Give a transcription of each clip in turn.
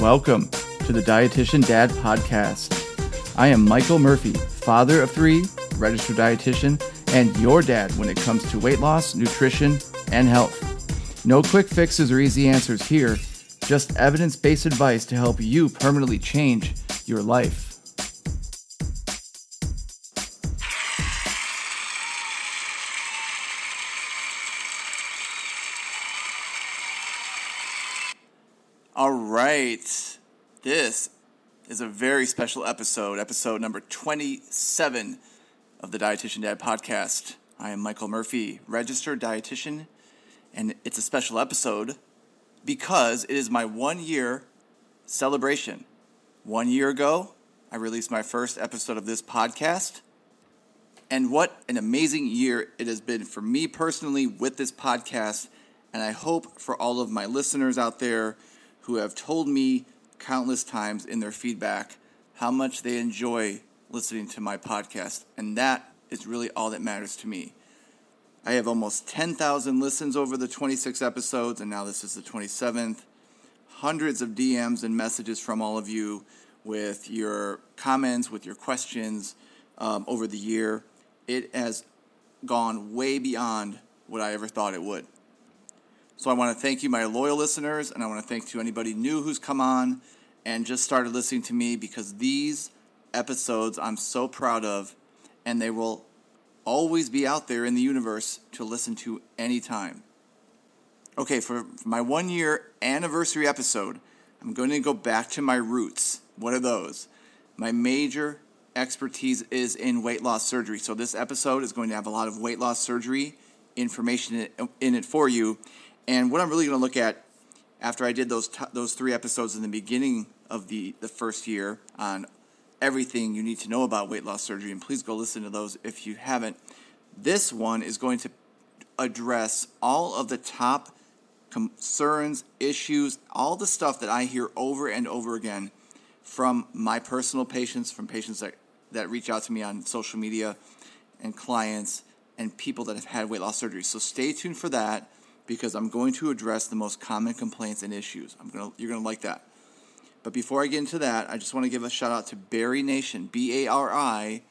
Welcome to the Dietitian Dad Podcast. I am Michael Murphy, father of three, registered dietitian, and your dad when it comes to weight loss, nutrition, and health. No quick fixes or easy answers here, just evidence based advice to help you permanently change your life. Right. This is a very special episode, episode number 27 of the Dietitian Dad podcast. I am Michael Murphy, registered dietitian, and it's a special episode because it is my one year celebration. One year ago, I released my first episode of this podcast. And what an amazing year it has been for me personally with this podcast. And I hope for all of my listeners out there who have told me countless times in their feedback how much they enjoy listening to my podcast. And that is really all that matters to me. I have almost 10,000 listens over the 26 episodes, and now this is the 27th. Hundreds of DMs and messages from all of you with your comments, with your questions um, over the year. It has gone way beyond what I ever thought it would. So I want to thank you, my loyal listeners, and I want to thank to anybody new who's come on and just started listening to me because these episodes I'm so proud of, and they will always be out there in the universe to listen to anytime. Okay, for, my one year anniversary episode, I'm going to go back to my roots. What are those? My major expertise is in weight loss surgery. So this episode is going to have a lot of weight loss surgery information in it for you. And what I'm really going to look at after I did those t- those three episodes in the beginning of the the first year on everything you need to know about weight loss surgery, and please go listen to those if you haven't. This one is going to address all of the top concerns, issues, all the stuff that I hear over and over again from my personal patients, from patients that, that reach out to me on social media, and clients, and people that have had weight loss surgery. So stay tuned for that because I'm going to address the most common complaints and issues. I'm gonna, you're going to like that. But before I get into that, I just want to give a shout out to Bari Nation, B A R I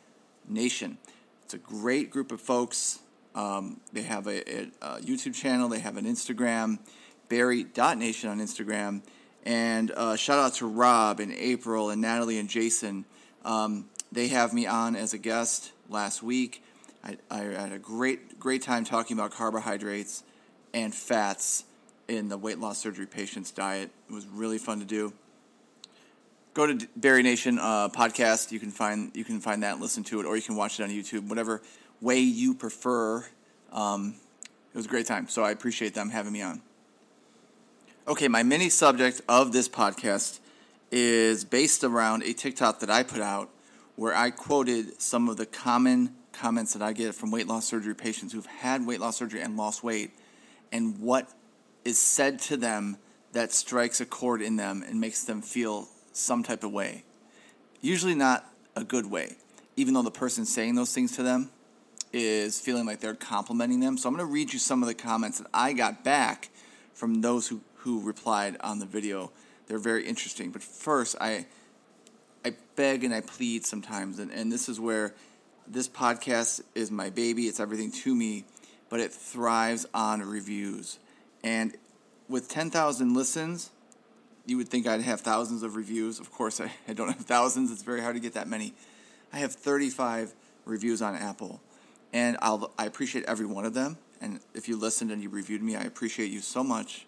Nation. It's a great group of folks. Um, they have a, a, a, YouTube channel, they have an Instagram, Bari.nation on Instagram. And uh, shout out to Rob and April and Natalie and Jason. Um, they have me on as a guest last week. I, I had a great, great time talking about carbohydrates and fats in the weight loss surgery patient's diet. It was really fun to do. Go to Bari Nation uh, podcast. You can find you can find that listen to it, or you can watch it on YouTube, whatever way you prefer. Um, it was a great time, so I appreciate them having me on. Okay, my mini subject of this podcast is based around a TikTok that I put out where I quoted some of the common comments that I get from weight loss surgery patients who've had weight loss surgery and lost weight and what is said to them that strikes a chord in them and makes them feel some type of way. Usually not a good way, even though the person saying those things to them is feeling like they're complimenting them. So I'm going to read you some of the comments that I got back from those who, who replied on the video. They're very interesting. But first, I I beg and I plead sometimes, and, and this is where this podcast is my baby. It's everything to me but it thrives on reviews. And with 10,000 listens, you would think I'd have thousands of reviews. Of course, I, I don't have thousands. It's very hard to get that many. I have 35 reviews on Apple, and I'll, I appreciate every one of them. And if you listened and you reviewed me, I appreciate you so much.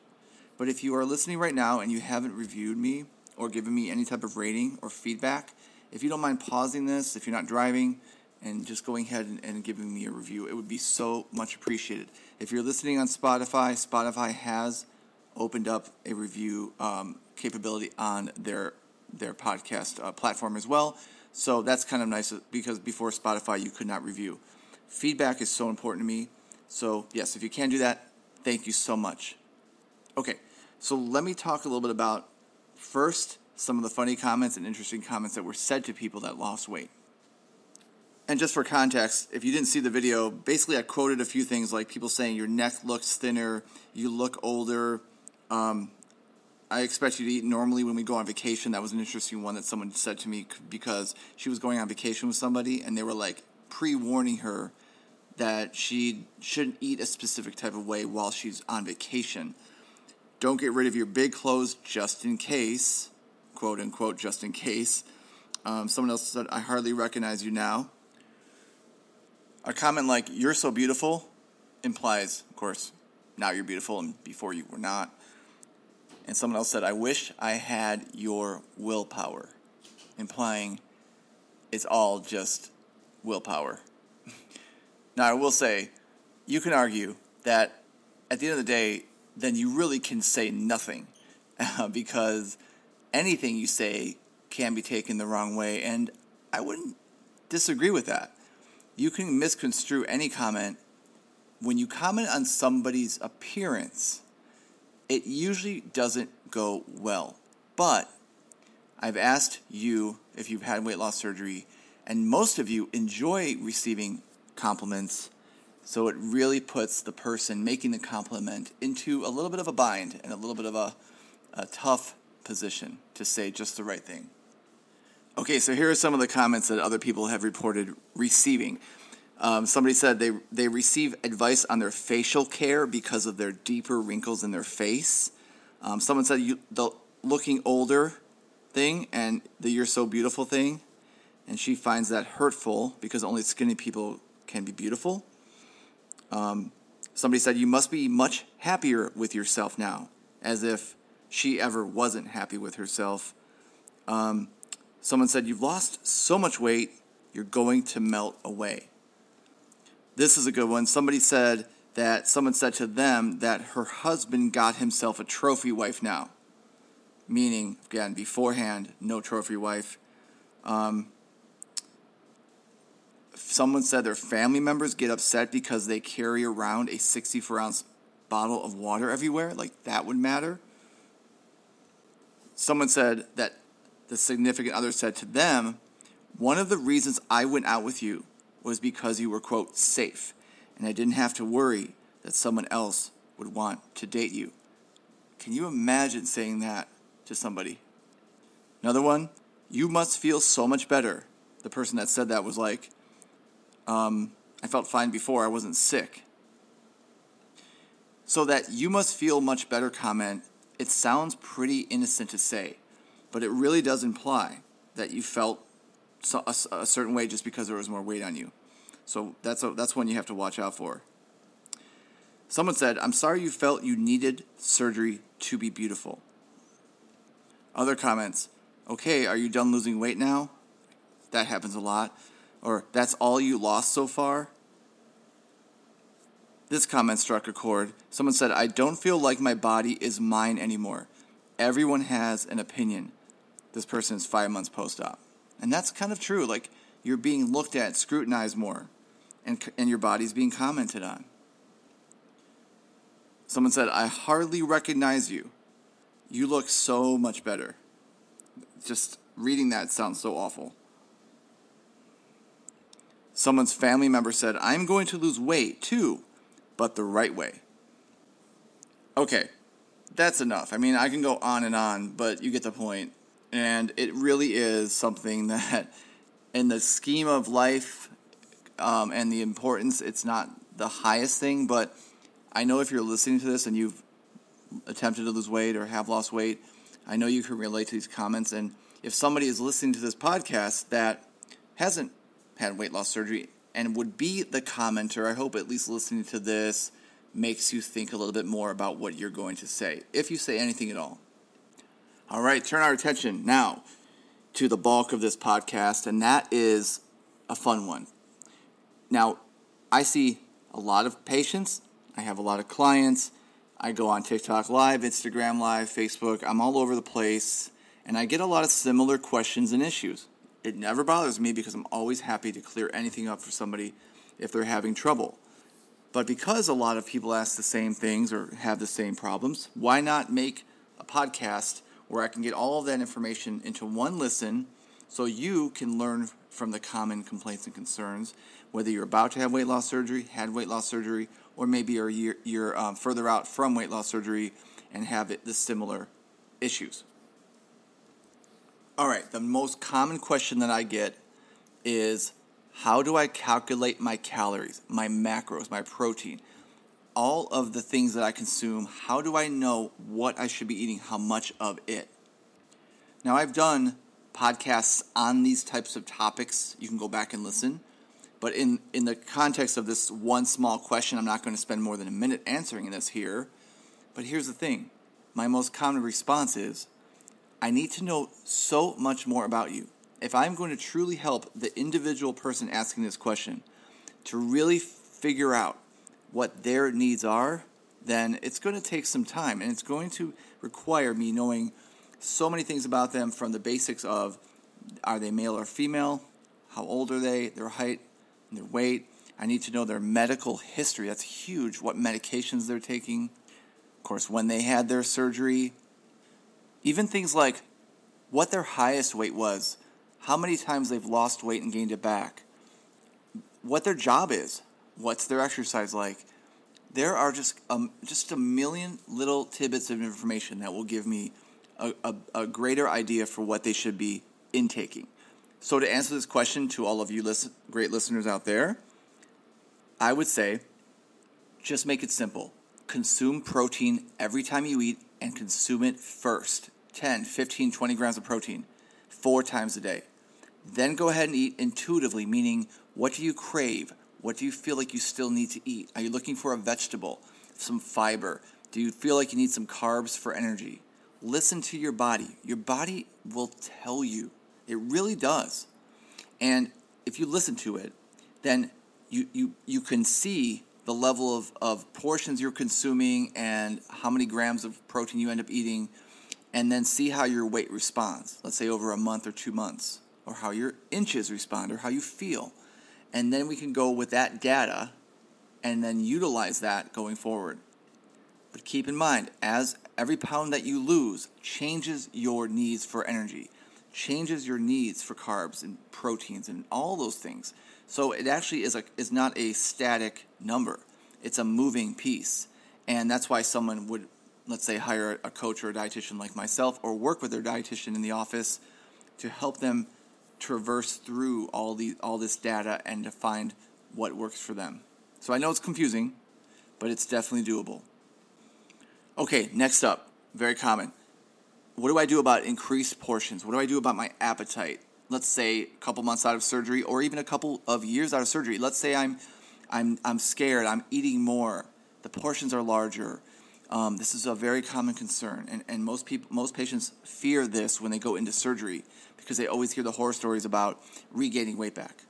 But if you are listening right now and you haven't reviewed me or given me any type of rating or feedback, if you don't mind pausing this, if you're not driving, and just going ahead and, and, giving me a review. It would be so much appreciated. If you're listening on Spotify, Spotify has opened up a review um, capability on their their podcast uh, platform as well. So that's kind of nice because before Spotify you could not review. Feedback is so important to me. So yes, if you can do that, thank you so much. Okay, so let me talk a little bit about first some of the funny comments and interesting comments that were said to people that lost weight. And just for context, if you didn't see the video, basically I quoted a few things like people saying your neck looks thinner, you look older, um, I expect you to eat normally when we go on vacation. That was an interesting one that someone said to me because she was going on vacation with somebody and they were like pre warning her that she shouldn't eat a specific type of way while she's on vacation. Don't get rid of your big clothes just in case, quote unquote, just in case. Um, someone else said, I hardly recognize you now. A comment like, you're so beautiful implies, of course, now you're beautiful and before you were not. And someone else said, I wish I had your willpower, implying it's all just willpower. now, I will say, you can argue that at the end of the day, then you really can say nothing because anything you say can be taken the wrong way. And I wouldn't disagree with that. You can misconstrue any comment. When you comment on somebody's appearance, it usually doesn't go well. But I've asked you if you've had weight loss surgery, and most of you enjoy receiving compliments. So it really puts the person making the compliment into a little bit of a bind and a little bit of a, a tough position to say just the right thing. Okay, so here are some of the comments that other people have reported receiving. Um, somebody said they they receive advice on their facial care because of their deeper wrinkles in their face. Um, someone said you, the looking older thing and the you're so beautiful thing, and she finds that hurtful because only skinny people can be beautiful. Um, somebody said you must be much happier with yourself now, as if she ever wasn't happy with herself. Um, someone said you've lost so much weight, you're going to melt away. This is a good one. Somebody said that someone said to them that her husband got himself a trophy wife now. Meaning, again, beforehand, no trophy wife. Um, someone said their family members get upset because they carry around a 64 ounce bottle of water everywhere. Like, that would matter. Someone said that the significant other said to them, One of the reasons I went out with you was because you were, quote, safe, and I didn't have to worry that someone else would want to date you. Can you imagine saying that to somebody? Another one, you must feel so much better. The person that said that was like, um, I felt fine before, I wasn't sick. So that you must feel much better comment, it sounds pretty innocent to say, but it really does imply that you felt a, a certain way just because there was more weight on you. So that's a, that's one you have to watch out for. Someone said, "I'm sorry you felt you needed surgery to be beautiful." Other comments, "Okay, are you done losing weight now?" That happens a lot. Or that's all you lost so far? This comment struck a chord. Someone said, I don't feel like my body is mine anymore. Everyone has an opinion. This person is five months post op. And that's kind of true. Like you're being looked at, scrutinized more, and, and your body's being commented on. Someone said, I hardly recognize you. You look so much better. Just reading that sounds so awful. Someone's family member said, I'm going to lose weight too, but the right way. Okay, that's enough. I mean, I can go on and on, but you get the point. And it really is something that, in the scheme of life um, and the importance, it's not the highest thing. But I know if you're listening to this and you've attempted to lose weight or have lost weight, I know you can relate to these comments. And if somebody is listening to this podcast that hasn't had weight loss surgery and would be the commenter, I hope at least listening to this makes you think a little bit more about what you're going to say, if you say anything at all. All right, turn our attention now to the bulk of this podcast, and that is a fun one. Now, I see a lot of patients, I have a lot of clients. I go on TikTok Live, Instagram Live, Facebook, I'm all over the place, and I get a lot of similar questions and issues. It never bothers me because I'm always happy to clear anything up for somebody if they're having trouble. But because a lot of people ask the same things or have the same problems, why not make a podcast where I can get all of that information into one listen so you can learn from the common complaints and concerns, whether you're about to have weight loss surgery, had weight loss surgery, or maybe you're, you're um, further out from weight loss surgery and have it, the similar issues. All right, the most common question that I get is how do I calculate my calories, my macros, my protein, all of the things that I consume? How do I know what I should be eating, how much of it? Now, I've done podcasts on these types of topics. You can go back and listen. But in, in the context of this one small question, I'm not going to spend more than a minute answering this here. But here's the thing my most common response is I need to know so much more about you. If I'm going to truly help the individual person asking this question to really figure out what their needs are, then it's going to take some time and it's going to require me knowing so many things about them from the basics of are they male or female, how old are they, their height, their weight. I need to know their medical history. That's huge. What medications they're taking. Of course, when they had their surgery. Even things like what their highest weight was, how many times they've lost weight and gained it back, what their job is, what's their exercise like. There are just um, just a million little tidbits of information that will give me a, a, a greater idea for what they should be intaking. So, to answer this question to all of you listen, great listeners out there, I would say just make it simple. Consume protein every time you eat and consume it first 10, 15, 20 grams of protein four times a day. Then go ahead and eat intuitively, meaning what do you crave? What do you feel like you still need to eat? Are you looking for a vegetable, some fiber? Do you feel like you need some carbs for energy? Listen to your body. Your body will tell you. It really does. And if you listen to it, then you, you, you can see the level of, of portions you're consuming and how many grams of protein you end up eating, and then see how your weight responds, let's say over a month or two months, or how your inches respond, or how you feel. And then we can go with that data and then utilize that going forward. But keep in mind, as every pound that you lose changes your needs for energy, changes your needs for carbs and proteins and all those things. So it actually is a is not a static number. It's a moving piece. And that's why someone would let's say hire a coach or a dietitian like myself or work with their dietitian in the office to help them traverse through all the all this data and to find what works for them. So I know it's confusing, but it's definitely doable. Okay, next up, very common. What do I do about increased portions? What do I do about my appetite? Let's say a couple months out of surgery or even a couple of years out of surgery. Let's say I'm I'm I'm scared, I'm eating more. The portions are larger. Um, this is a very common concern, and, and most people, most patients fear this when they go into surgery because they always hear the horror stories about regaining weight back.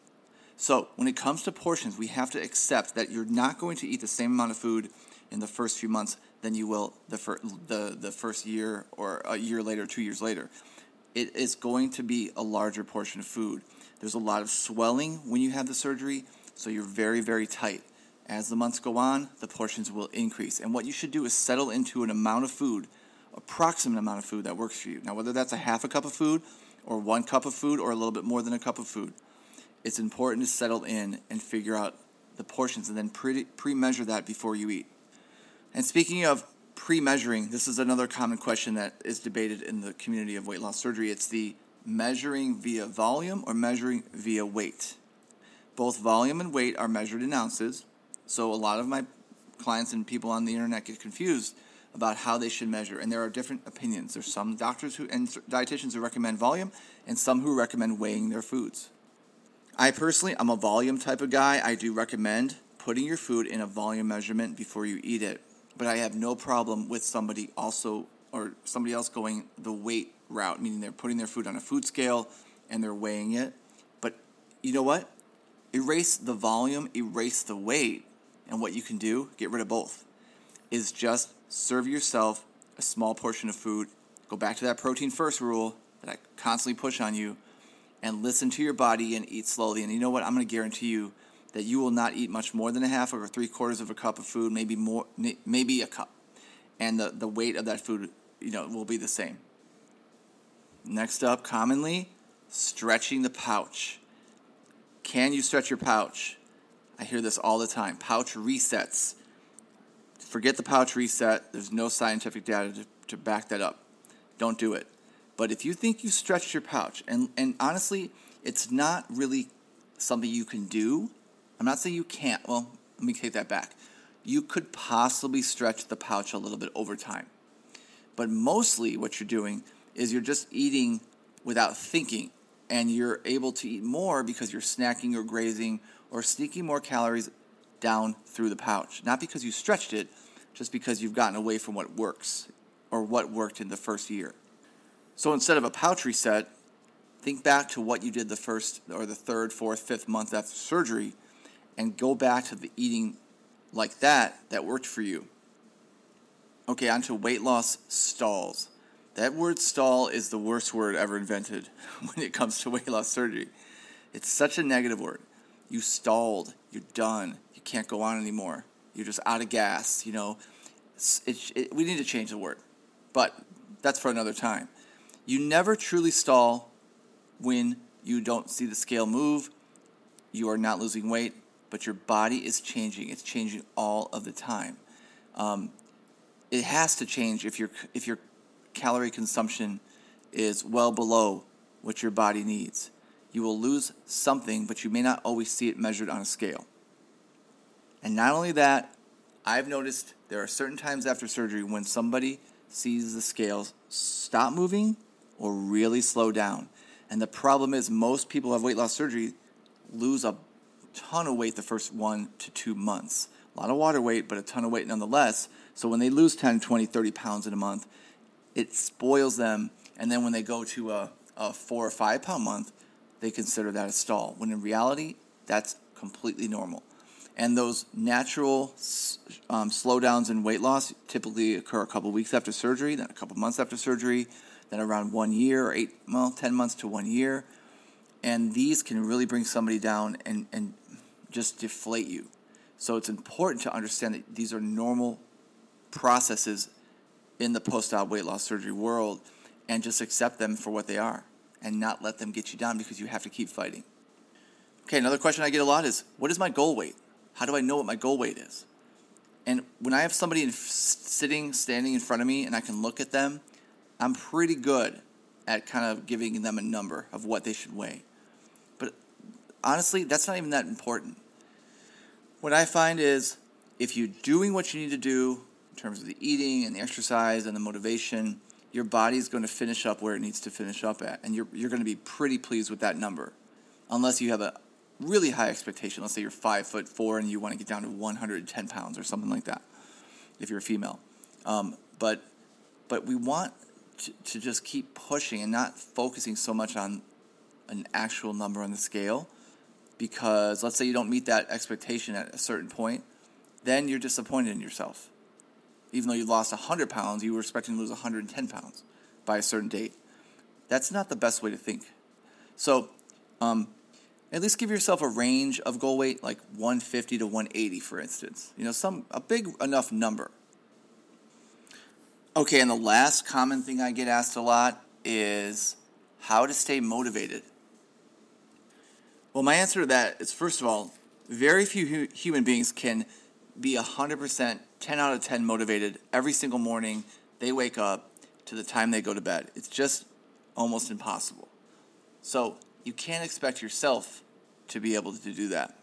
So, when it comes to portions, we have to accept that you're not going to eat the same amount of food in the first few months than you will the, fir- the, the first year or a year later, two years later. It is going to be a larger portion of food. There's a lot of swelling when you have the surgery, so you're very, very tight. As the months go on, the portions will increase. And what you should do is settle into an amount of food, approximate amount of food that works for you. Now, whether that's a half a cup of food, or one cup of food, or a little bit more than a cup of food, it's important to settle in and figure out the portions and then pre measure that before you eat. And speaking of pre measuring, this is another common question that is debated in the community of weight loss surgery. It's the measuring via volume or measuring via weight. Both volume and weight are measured in ounces, so a lot of my clients and people on the internet get confused about how they should measure, and there are different opinions. There's some doctors who and dietitians who recommend volume, and some who recommend weighing their foods. I personally, I'm a volume type of guy. I do recommend putting your food in a volume measurement before you eat it but I have no problem with somebody also or somebody else going the weight route, meaning they're putting their food on a food scale and they're weighing it. But you know what? Erase the volume, erase the weight, and what you can do, get rid of both, is just serve yourself a small portion of food. Go back to that protein first rule that I constantly push on you and listen to your body and eat slowly. And you know what? I'm going to guarantee you that you will not eat much more than a half or three quarters of a cup of food, maybe more, maybe a cup, and the, the weight of that food, you know, will be the same. Next up, commonly, stretching the pouch. Can you stretch your pouch? I hear this all the time. Pouch resets. Forget the pouch reset. There's no scientific data to, to back that up. don't do it. But if you think you stretched your pouch, and, and honestly, it's not really something you can do. I'm not saying you can't. Well, let me take that back. You could possibly stretch the pouch a little bit over time. But mostly what you're doing is you're just eating without thinking, and you're able to eat more because you're snacking or grazing or sneaking more calories down through the pouch. Not because you stretched it, just because you've gotten away from what works or what worked in the first year. So instead of a pouch reset, think back to what you did the first or the third, fourth, fifth month after surgery and go back to the eating like that that worked for you. Okay, on to weight loss stalls. That word stall is the worst word ever invented when it comes to weight loss surgery. It's such a negative word. You stalled, you're done, can't go on anymore, you're just out of gas, you know. It, we need to change the word, but that's for another time. You never truly stall when you don't see the scale move, you are not losing weight, but your body is changing. It's changing all of the time. Um, it has to change if your if your calorie consumption is well below what your body needs. You will lose something, but you may not always see it measured on a scale. And not only that, I've noticed there are certain times after surgery when somebody sees the scales stop moving or really slow down. And the problem is, most people who have weight loss surgery lose a ton of weight the first one to two months. A lot of water weight, but a ton of weight nonetheless. So when they lose 10, 20, 30 pounds in a month, it spoils them. And then when they go to a, a four or five pound month, they consider that a stall. When in reality, that's completely normal. And those natural um, slowdowns in weight loss typically occur a couple weeks after surgery, then a couple months after surgery, then around one year or eight, well, 10 months to one year. And these can really bring somebody down and, and just deflate you. So it's important to understand that these are normal processes in the post op weight loss surgery world and just accept them for what they are and not let them get you down because you have to keep fighting. Okay, another question I get a lot is what is my goal weight? How do I know what my goal weight is? And when I have somebody in, sitting, standing in front of me and I can look at them I'm pretty good at kind of giving them a number of what they should weigh. But honestly, that's not even that important. What I find is if you're doing what you need to do in terms of the eating and the exercise and the motivation, your body's going to finish up where it needs to finish up at. And you're, you're going to be pretty pleased with that number. Unless you have a really high expectation. Let's say you're five foot four and you want to get down to 110 pounds or something like that, if you're a female. Um, but but we want to, to just keep pushing and not focusing so much on an actual number on the scale because let's say you don't meet that expectation at a certain point, then you're disappointed in yourself. Even though you lost 100 pounds, you were expecting to lose 110 pounds by a certain date. That's not the best way to think. So, um, at least give yourself a range of goal weight, like 150 to 180, for instance. You know, some a big enough number Okay, and the last common thing I get asked a lot is how to stay motivated. Well, my answer to that is first of all, very few hu- human beings can be 100%, 10 out of 10 motivated every single morning they wake up to the time they go to bed. It's just almost impossible. So, you can't expect yourself to be able to do that.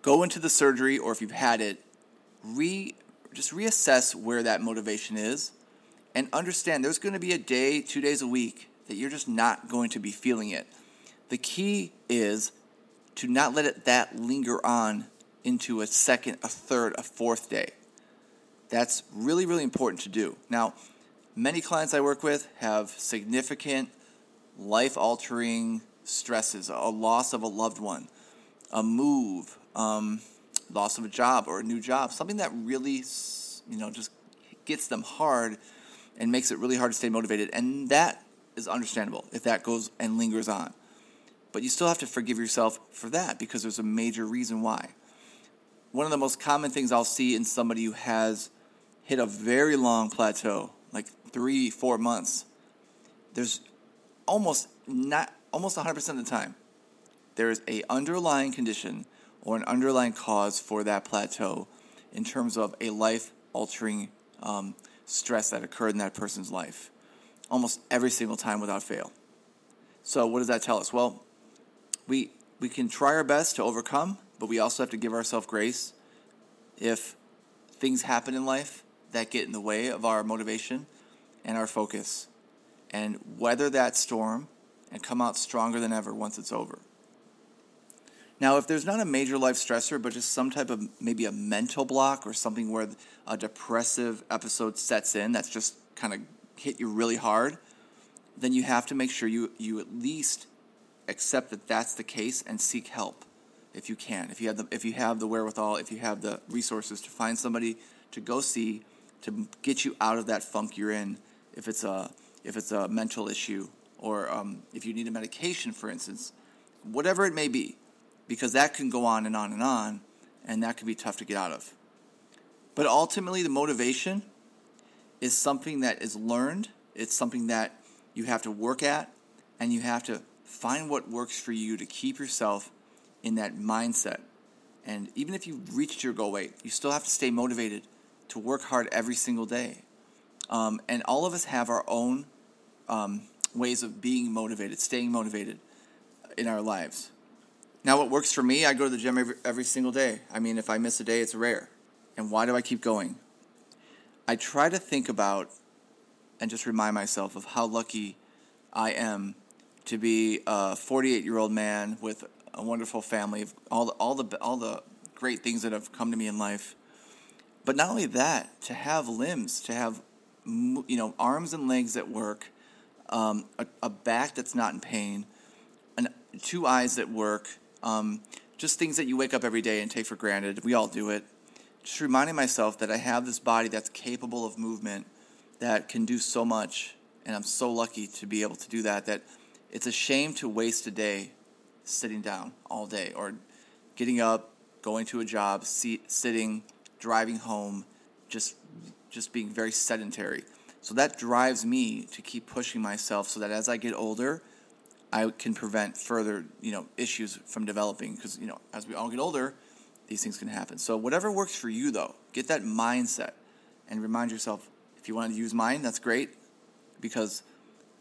Go into the surgery, or if you've had it, re just reassess where that motivation is and understand there's going to be a day, two days a week that you're just not going to be feeling it. The key is to not let it that linger on into a second, a third, a fourth day. That's really, really important to do. Now, many clients I work with have significant life altering stresses, a loss of a loved one, a move, um, loss of a job or a new job, something that really, you know, just gets them hard and makes it really hard to stay motivated. And that is understandable if that goes and lingers on. But you still have to forgive yourself for that because there's a major reason why. One of the most common things I'll see in somebody who has hit a very long plateau, like three, four months, there's almost not almost 100% of the time there is a underlying condition or an underlying cause for that plateau in terms of a life altering um, stress that occurred in that person's life. almost every single time without fail. So, what does that tell us? Well, we, we can try our best to overcome, but we also have to give ourselves grace if things happen in life that get in the way of our motivation and our focus and weather that storm and come out stronger than ever once it's over. Now, if there's not a major life stressor, but just some type of maybe a mental block or something where a depressive episode sets in that's just kind of hit you really hard, then you have to make sure you, you at least accept that that's the case and seek help if you can. If you have the, if you have the wherewithal, if you have the resources to find somebody to go see to get you out of that funk you're in, if it's a if it's a mental issue or um, if you need a medication, for instance, whatever it may be, because that can go on and on and on, and that can be tough to get out of. But ultimately, the motivation is something that is learned. It's something that you have to work at, and you have to find what works for you to keep yourself in that mindset. And even if you've reached your goal weight, you still have to stay motivated to work hard every single day. Um, and all of us have our own um, ways of being motivated, staying motivated in our lives. Now, what works for me, I go to the gym every, every single day. I mean, if I miss a day, it's rare. And why do I keep going? I try to think about and just remind myself of how lucky I am to be a 48 year old man with a wonderful family, all the, all the all the great things that have come to me in life. But not only that, to have limbs, to have you know arms and legs that work, um, a, a, back that's not in pain, and two eyes that work, um, just things that you wake up every day and take for granted. We all do it. Just reminding myself that I have this body that's capable of movement, that can do so much, and I'm so lucky to be able to do that. That it's a shame to waste a day sitting down all day or getting up, going to a job, sitting, driving home, just just being very sedentary. So that drives me to keep pushing myself so that as I get older, I can prevent further, you know, issues from developing because, you know, as we all get older, these things can happen. So whatever works for you though, get that mindset and remind yourself if you want to use mine, that's great because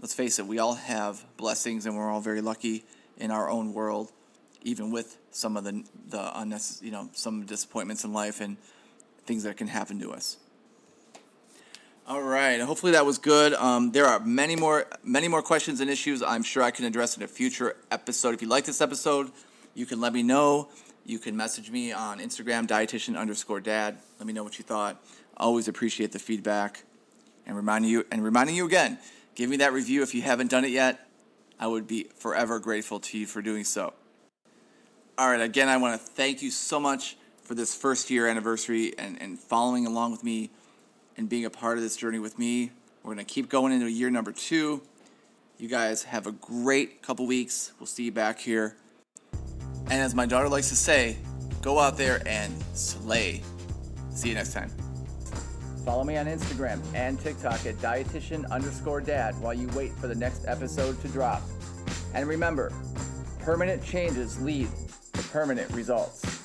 let's face it, we all have blessings and we're all very lucky in our own world, even with some of the the unnecessary, you know, some disappointments in life and things that can happen to us. All right. Hopefully that was good. Um, there are many more many more questions and issues. I'm sure I can address in a future episode. If you like this episode, you can let me know. You can message me on Instagram, dietitian underscore dad. Let me know what you thought. Always appreciate the feedback. And reminding you and reminding you again, give me that review if you haven't done it yet. I would be forever grateful to you for doing so. All right, again, I want to thank you so much for this first year anniversary and, and following along with me and being a part of this journey with me. We're going to keep going into year number two. You guys have a great couple weeks. We'll see you back here. And as my daughter likes to say, go out there and slay. See you next time. Follow me on Instagram and TikTok at dietitian underscore dad while you wait for the next episode to drop. And remember, permanent changes lead to permanent results.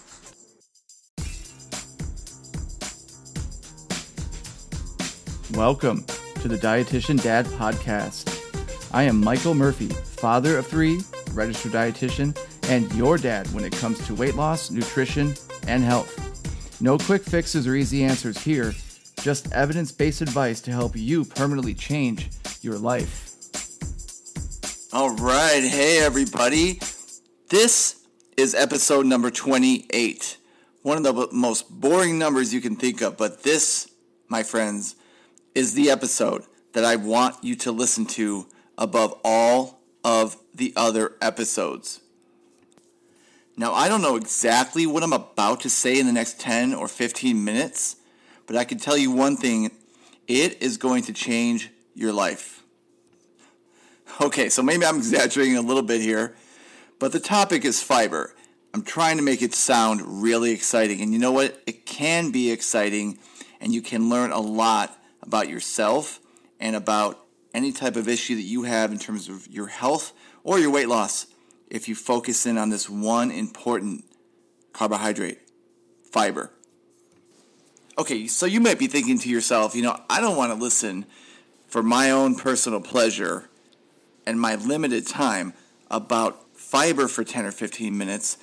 Welcome to the Dietitian Dad Podcast. I am Michael Murphy, father of three, registered dietitian, and your dad when it comes to weight loss, nutrition, and health. No quick fixes or easy answers here just evidence based advice to help you permanently change your life. All right. Hey, everybody. This is episode number 28. One of the most boring numbers you can think of, but this, my friends, is the episode that I want you to listen to above all of the other episodes. Now, I don't know exactly what I'm about to say in the next 10 or 15 minutes, but I can tell you one thing it is going to change your life. Okay, so maybe I'm exaggerating a little bit here, but the topic is fiber. I'm trying to make it sound really exciting. And you know what? It can be exciting, and you can learn a lot about yourself and about any type of issue that you have in terms of your health or your weight loss if you focus in on this one important carbohydrate, fiber. Okay, so you might be thinking to yourself, you know, I don't want to listen for my own personal pleasure and my limited time about fiber for 10 or 15 minutes.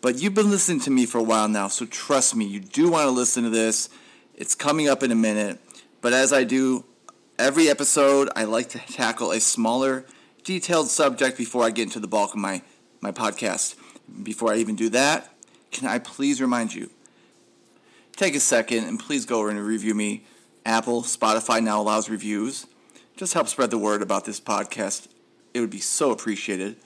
But you've been listening to me for a while now, so trust me, you do want to listen to this. It's coming up in a minute. But as I do every episode, I like to tackle a smaller, detailed subject before I get into the bulk of my, my podcast. Before I even do that, can I please remind you take a second and please go over and review me. Apple, Spotify now allows reviews. Just help spread the word about this podcast. It would be so appreciated.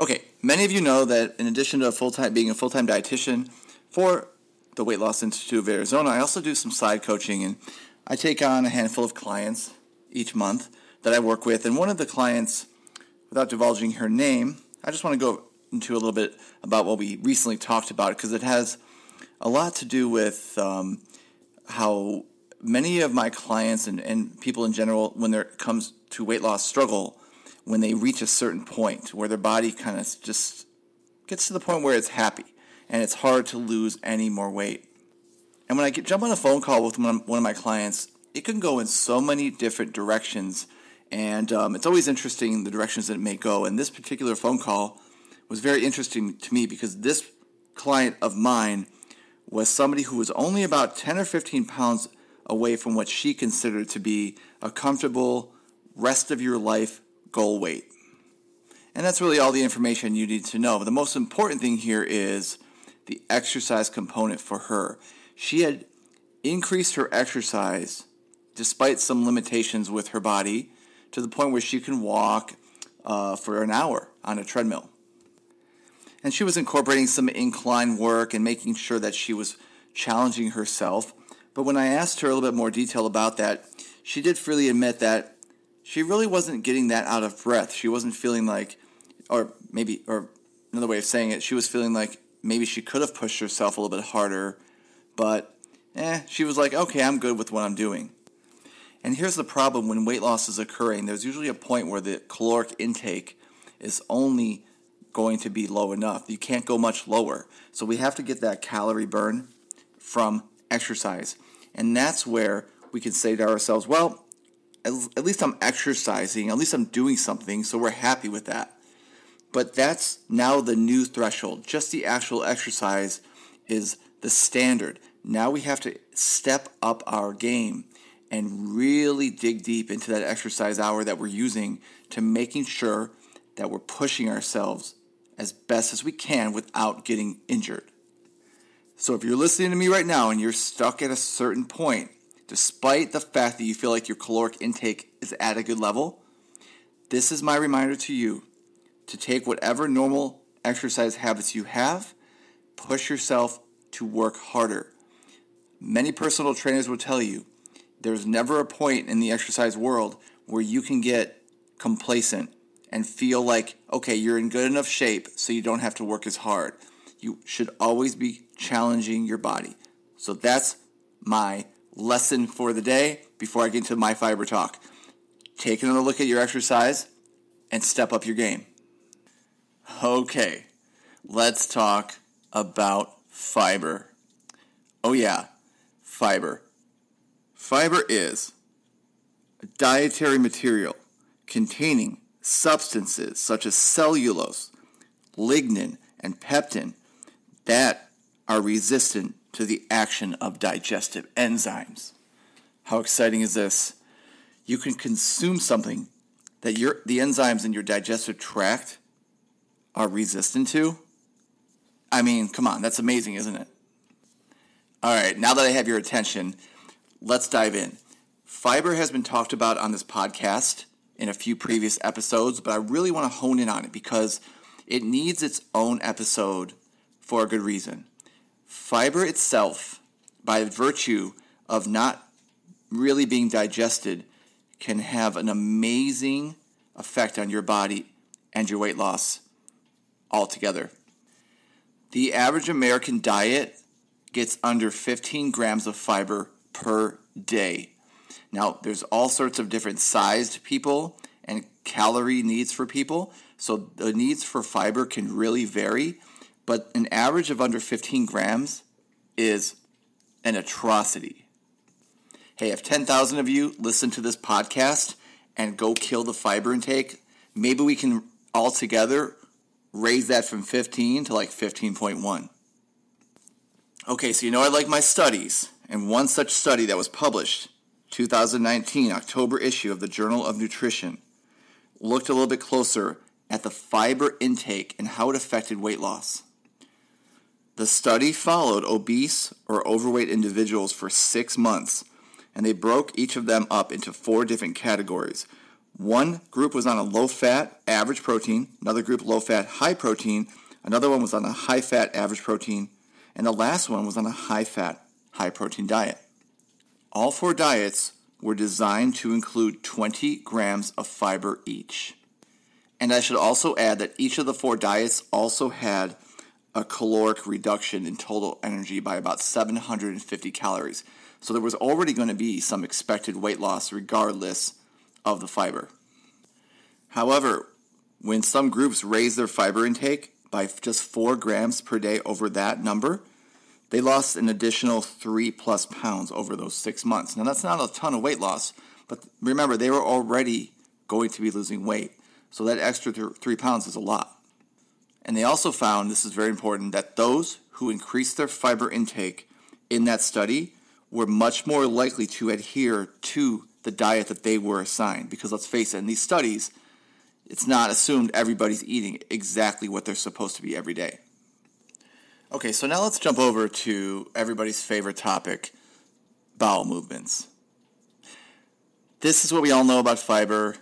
Okay, many of you know that in addition to full-time being a full-time dietitian for the Weight Loss Institute of Arizona, I also do some side coaching and I take on a handful of clients each month that I work with. And one of the clients, without divulging her name, I just want to go into a little bit about what we recently talked about because it has a lot to do with um, how many of my clients and, and people in general, when it comes to weight loss, struggle when they reach a certain point where their body kind of just gets to the point where it's happy and it's hard to lose any more weight. And when I get, jump on a phone call with one of my clients, it can go in so many different directions. And um, it's always interesting the directions that it may go. And this particular phone call was very interesting to me because this client of mine was somebody who was only about 10 or 15 pounds away from what she considered to be a comfortable rest of your life goal weight. And that's really all the information you need to know. But the most important thing here is the exercise component for her. She had increased her exercise despite some limitations with her body to the point where she can walk uh, for an hour on a treadmill and she was incorporating some incline work and making sure that she was challenging herself. But when I asked her a little bit more detail about that, she did freely admit that she really wasn't getting that out of breath. She wasn't feeling like, or maybe, or another way of saying it, she was feeling like maybe she could have pushed herself a little bit harder, but eh, she was like, okay, I'm good with what I'm doing. And here's the problem when weight loss is occurring there's usually a point where the caloric intake is only going to be low enough. You can't go much lower. So we have to get that calorie burn from exercise. And that's where we can say to ourselves, well, at least I'm exercising, at least I'm doing something, so we're happy with that. But that's now the new threshold. Just the actual exercise is the standard. Now we have to step up our game and really dig deep into that exercise hour that we're using to making sure that we're pushing ourselves as best as we can without getting injured. So if you're listening to me right now and you're stuck at a certain point, despite the fact that you feel like your caloric intake is at a good level, this is my reminder to you to take whatever normal exercise habits you have, push yourself to work harder. Many personal trainers will tell you there's never a point in the exercise world where you can get complacent and feel like, okay, you're in good enough shape so you don't have to work as hard. You should always be challenging your body. So that's my lesson for the day before I get into my fiber talk. Take another look at your exercise and step up your game. Okay, let's talk about fiber. Oh, yeah, fiber. Fiber is a dietary material containing substances such as cellulose, lignin, and pectin that are resistant to the action of digestive enzymes. How exciting is this? You can consume something that your, the enzymes in your digestive tract are resistant to. I mean, come on, that's amazing, isn't it? All right, now that I have your attention, let's dive in. Fiber has been talked about on this podcast in a few previous episodes, but I really want to hone in on it because it needs its own episode for a good reason. Fiber itself, by virtue of not really being digested, can have an amazing effect on your body and your weight loss altogether. The average American diet gets under 15 grams of fiber per day. Now, there's all sorts of different sized people and calorie needs for people. So the needs for fiber can really vary, but an average of under 15 grams is an atrocity. Hey, if 10,000 of you listen to this podcast and go kill the fiber intake, maybe we can all together raise that from 15 to like 15.1. Okay, so you know I like my studies, and one such study that was published 2019 October issue of the Journal of Nutrition looked a little bit closer at the fiber intake and how it affected weight loss. The study followed obese or overweight individuals for six months, and they broke each of them up into four different categories. One group was on a low fat, average protein, another group low fat, high protein, another one was on a high fat, average protein, and the last one was on a high fat, high protein diet. All four diets were designed to include 20 grams of fiber each. And I should also add that each of the four diets also had a caloric reduction in total energy by about 750 calories. So there was already going to be some expected weight loss regardless of the fiber. However, when some groups raised their fiber intake by just 4 grams per day over that number, they lost an additional 3 plus pounds over those 6 months. Now that's not a ton of weight loss, but remember they were already going to be losing weight. So that extra 3 pounds is a lot. And they also found, this is very important, that those who increased their fiber intake in that study were much more likely to adhere to the diet that they were assigned. Because let's face it, in these studies, it's not assumed everybody's eating exactly what they're supposed to be every day. Okay, so now let's jump over to everybody's favorite topic bowel movements. This is what we all know about fiber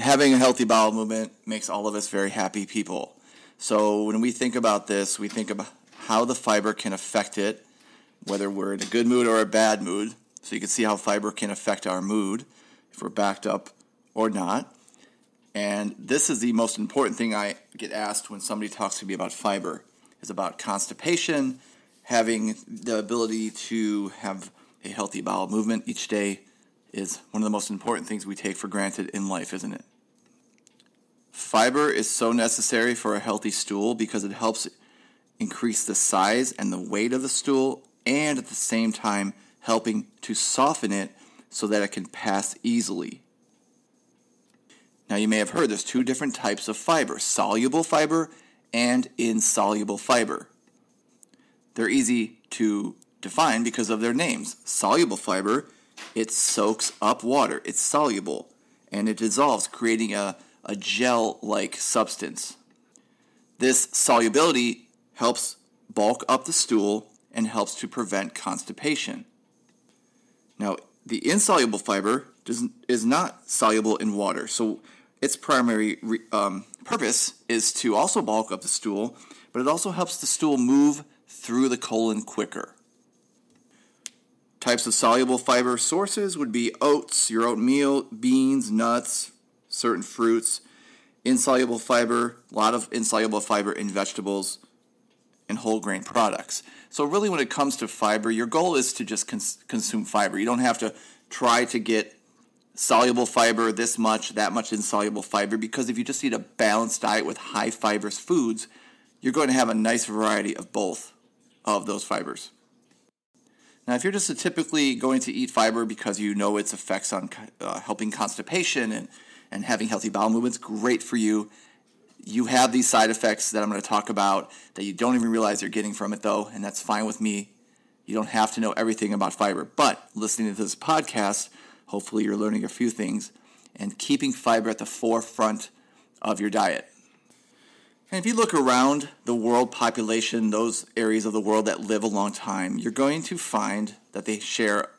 having a healthy bowel movement makes all of us very happy people. So when we think about this, we think about how the fiber can affect it, whether we're in a good mood or a bad mood. So you can see how fiber can affect our mood if we're backed up or not. And this is the most important thing I get asked when somebody talks to me about fiber is about constipation, having the ability to have a healthy bowel movement each day is one of the most important things we take for granted in life, isn't it? Fiber is so necessary for a healthy stool because it helps increase the size and the weight of the stool and at the same time helping to soften it so that it can pass easily. Now, you may have heard there's two different types of fiber soluble fiber and insoluble fiber. They're easy to define because of their names. Soluble fiber it soaks up water. It's soluble and it dissolves, creating a, a gel like substance. This solubility helps bulk up the stool and helps to prevent constipation. Now, the insoluble fiber does, is not soluble in water, so its primary um, purpose is to also bulk up the stool, but it also helps the stool move through the colon quicker. Types of soluble fiber sources would be oats, your oatmeal, beans, nuts, certain fruits. Insoluble fiber, a lot of insoluble fiber in vegetables and whole grain products. So, really, when it comes to fiber, your goal is to just cons- consume fiber. You don't have to try to get soluble fiber, this much, that much insoluble fiber, because if you just eat a balanced diet with high fibrous foods, you're going to have a nice variety of both of those fibers. Now, if you're just typically going to eat fiber because you know its effects on uh, helping constipation and, and having healthy bowel movements, great for you. You have these side effects that I'm going to talk about that you don't even realize you're getting from it, though, and that's fine with me. You don't have to know everything about fiber, but listening to this podcast, hopefully you're learning a few things and keeping fiber at the forefront of your diet. And if you look around the world population, those areas of the world that live a long time, you're going to find that they share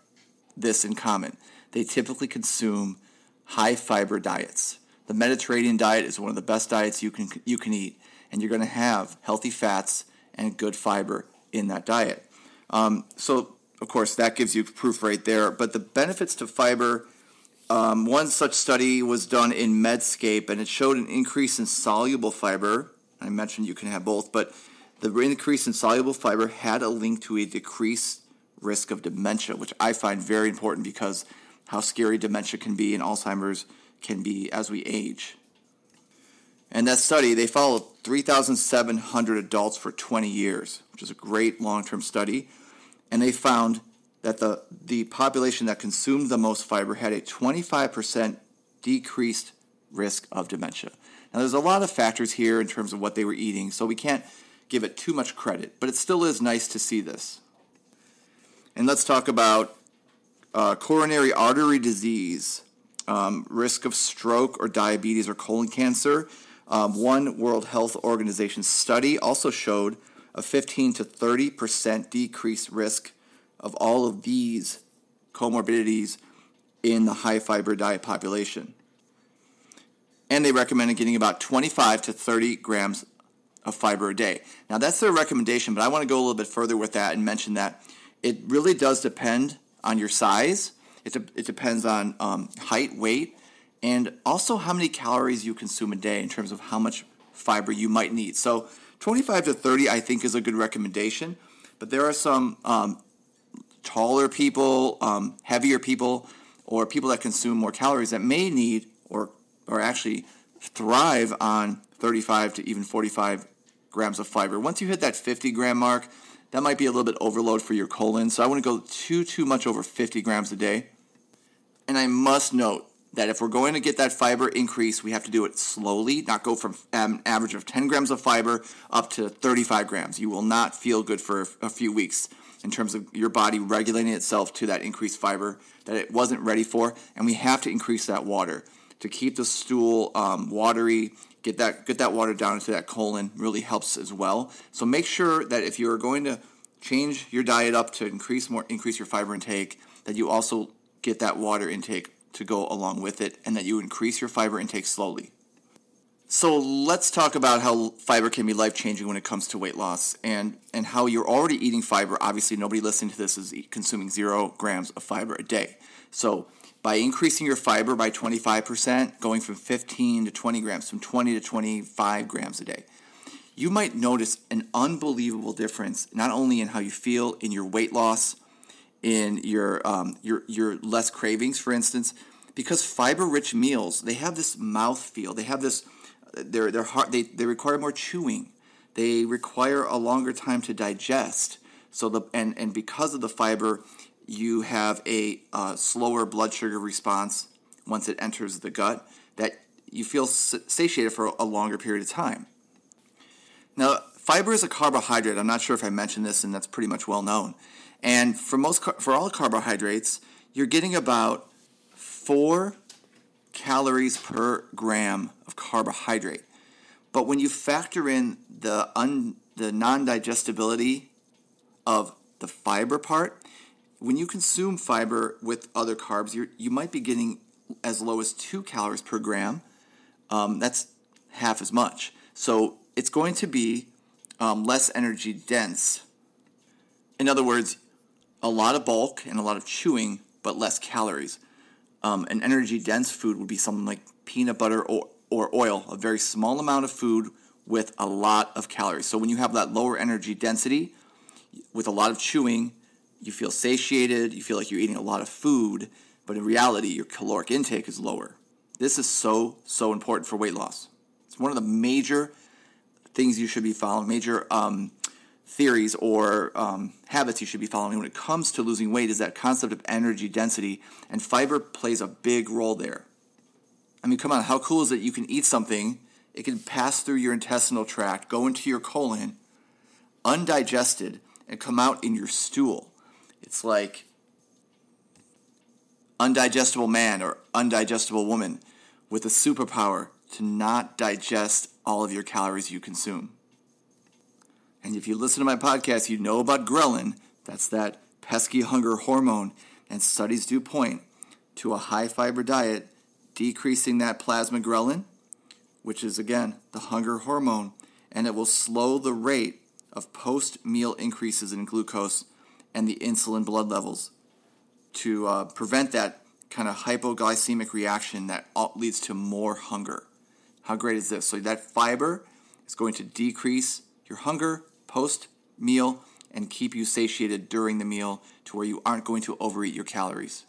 this in common. They typically consume high fiber diets. The Mediterranean diet is one of the best diets you can you can eat, and you're going to have healthy fats and good fiber in that diet. Um, so, of course, that gives you proof right there. But the benefits to fiber. Um, one such study was done in Medscape, and it showed an increase in soluble fiber I mentioned you can have both, but the increase in soluble fiber had a link to a decreased risk of dementia, which I find very important because how scary dementia can be and Alzheimer's can be as we age. And that study, they followed 3,700 adults for 20 years, which is a great long term study. And they found that the, the population that consumed the most fiber had a 25% decreased risk of dementia. Now, there's a lot of factors here in terms of what they were eating, so we can't give it too much credit, but it still is nice to see this. And let's talk about uh, coronary artery disease, um, risk of stroke or diabetes or colon cancer. Um, one World Health Organization study also showed a 15 to 30 percent decreased risk of all of these comorbidities in the high fiber diet population. And they recommended getting about 25 to 30 grams of fiber a day. Now, that's their recommendation, but I want to go a little bit further with that and mention that it really does depend on your size, it, de- it depends on um, height, weight, and also how many calories you consume a day in terms of how much fiber you might need. So, 25 to 30, I think, is a good recommendation, but there are some um, taller people, um, heavier people, or people that consume more calories that may need or or actually thrive on 35 to even 45 grams of fiber. Once you hit that 50 gram mark, that might be a little bit overload for your colon. So I wouldn't go too too much over 50 grams a day. And I must note that if we're going to get that fiber increase, we have to do it slowly, not go from an average of 10 grams of fiber up to 35 grams. You will not feel good for a few weeks in terms of your body regulating itself to that increased fiber that it wasn't ready for. And we have to increase that water to keep the stool um, watery. Get that get that water down into that colon really helps as well. So make sure that if you are going to change your diet up to increase more increase your fiber intake, that you also get that water intake to go along with it, and that you increase your fiber intake slowly. So let's talk about how fiber can be life changing when it comes to weight loss and, and how you're already eating fiber. Obviously, nobody listening to this is consuming zero grams of fiber a day. So by increasing your fiber by 25%, going from 15 to 20 grams, from 20 to 25 grams a day, you might notice an unbelievable difference not only in how you feel in your weight loss, in your um, your your less cravings, for instance, because fiber-rich meals they have this mouth feel, they have this they're they're hard. They they require more chewing. They require a longer time to digest. So the and and because of the fiber, you have a uh, slower blood sugar response once it enters the gut. That you feel satiated for a longer period of time. Now, fiber is a carbohydrate. I'm not sure if I mentioned this, and that's pretty much well known. And for most for all carbohydrates, you're getting about four calories per gram of carbohydrate. But when you factor in the un, the non-digestibility of the fiber part, when you consume fiber with other carbs, you you might be getting as low as two calories per gram. Um, that's half as much. So it's going to be um, less energy dense. In other words, a lot of bulk and a lot of chewing, but less calories. Um, an energy dense food would be something like peanut butter or, or oil, a very small amount of food with a lot of calories. So when you have that lower energy density with a lot of chewing, you feel satiated, you feel like you're eating a lot of food, but in reality, your caloric intake is lower. This is so, so important for weight loss. It's one of the major things you should be following, major um, theories or um, habits you should be following when it comes to losing weight is that concept of energy density, and fiber plays a big role there. I mean, come on, how cool is it you can eat something, it can pass through your intestinal tract, go into your colon, undigested, and come out in your stool? It's like undigestible man or undigestible woman with a superpower to not digest all of your calories you consume. And if you listen to my podcast, you know about ghrelin. That's that pesky hunger hormone. And studies do point to a high fiber diet decreasing that plasma ghrelin, which is again the hunger hormone, and it will slow the rate of post meal increases in glucose and the insulin blood levels to uh, prevent that kind of hypoglycemic reaction that leads to more hunger. How great is this? So, that fiber is going to decrease your hunger post meal and keep you satiated during the meal to where you aren't going to overeat your calories.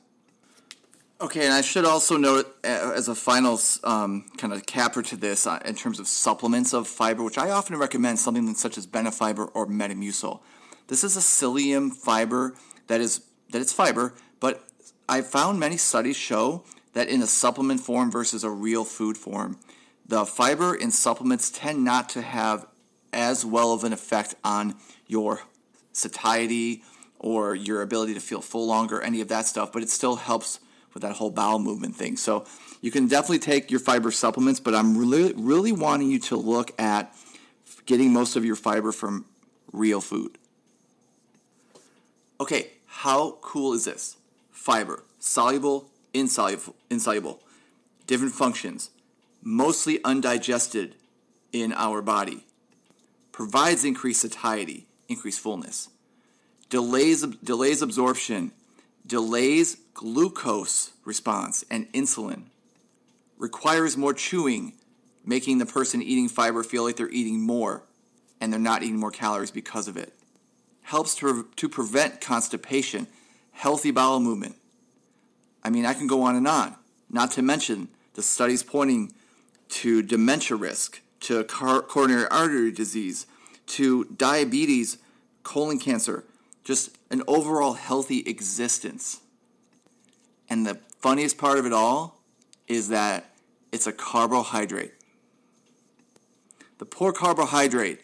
Okay, and I should also note uh, as a final um, kind of capper to this uh, in terms of supplements of fiber, which I often recommend something such as Benefiber or Metamucil. This is a psyllium fiber that is that it's fiber, but I found many studies show that in a supplement form versus a real food form, the fiber in supplements tend not to have as well of an effect on your satiety or your ability to feel full longer, any of that stuff, but it still helps with that whole bowel movement thing. So you can definitely take your fiber supplements, but I'm really, really wanting you to look at getting most of your fiber from real food. Okay, how cool is this? Fiber, soluble, insoluble, insoluble, different functions, mostly undigested in our body, provides increased satiety, increased fullness, delays, delays absorption, delays glucose response and insulin, requires more chewing, making the person eating fiber feel like they're eating more and they're not eating more calories because of it. Helps to, to prevent constipation, healthy bowel movement. I mean, I can go on and on. Not to mention the studies pointing to dementia risk, to coronary artery disease, to diabetes, colon cancer, just an overall healthy existence. And the funniest part of it all is that it's a carbohydrate. The poor carbohydrate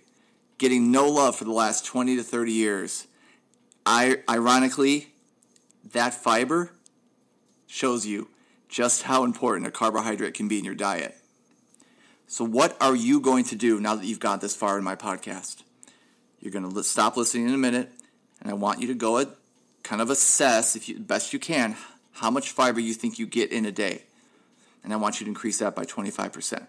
getting no love for the last 20 to 30 years. I, ironically, that fiber shows you just how important a carbohydrate can be in your diet. So, what are you going to do now that you've got this far in my podcast? You're going to stop listening in a minute, and I want you to go and kind of assess, if you best you can, how much fiber you think you get in a day. And I want you to increase that by 25%.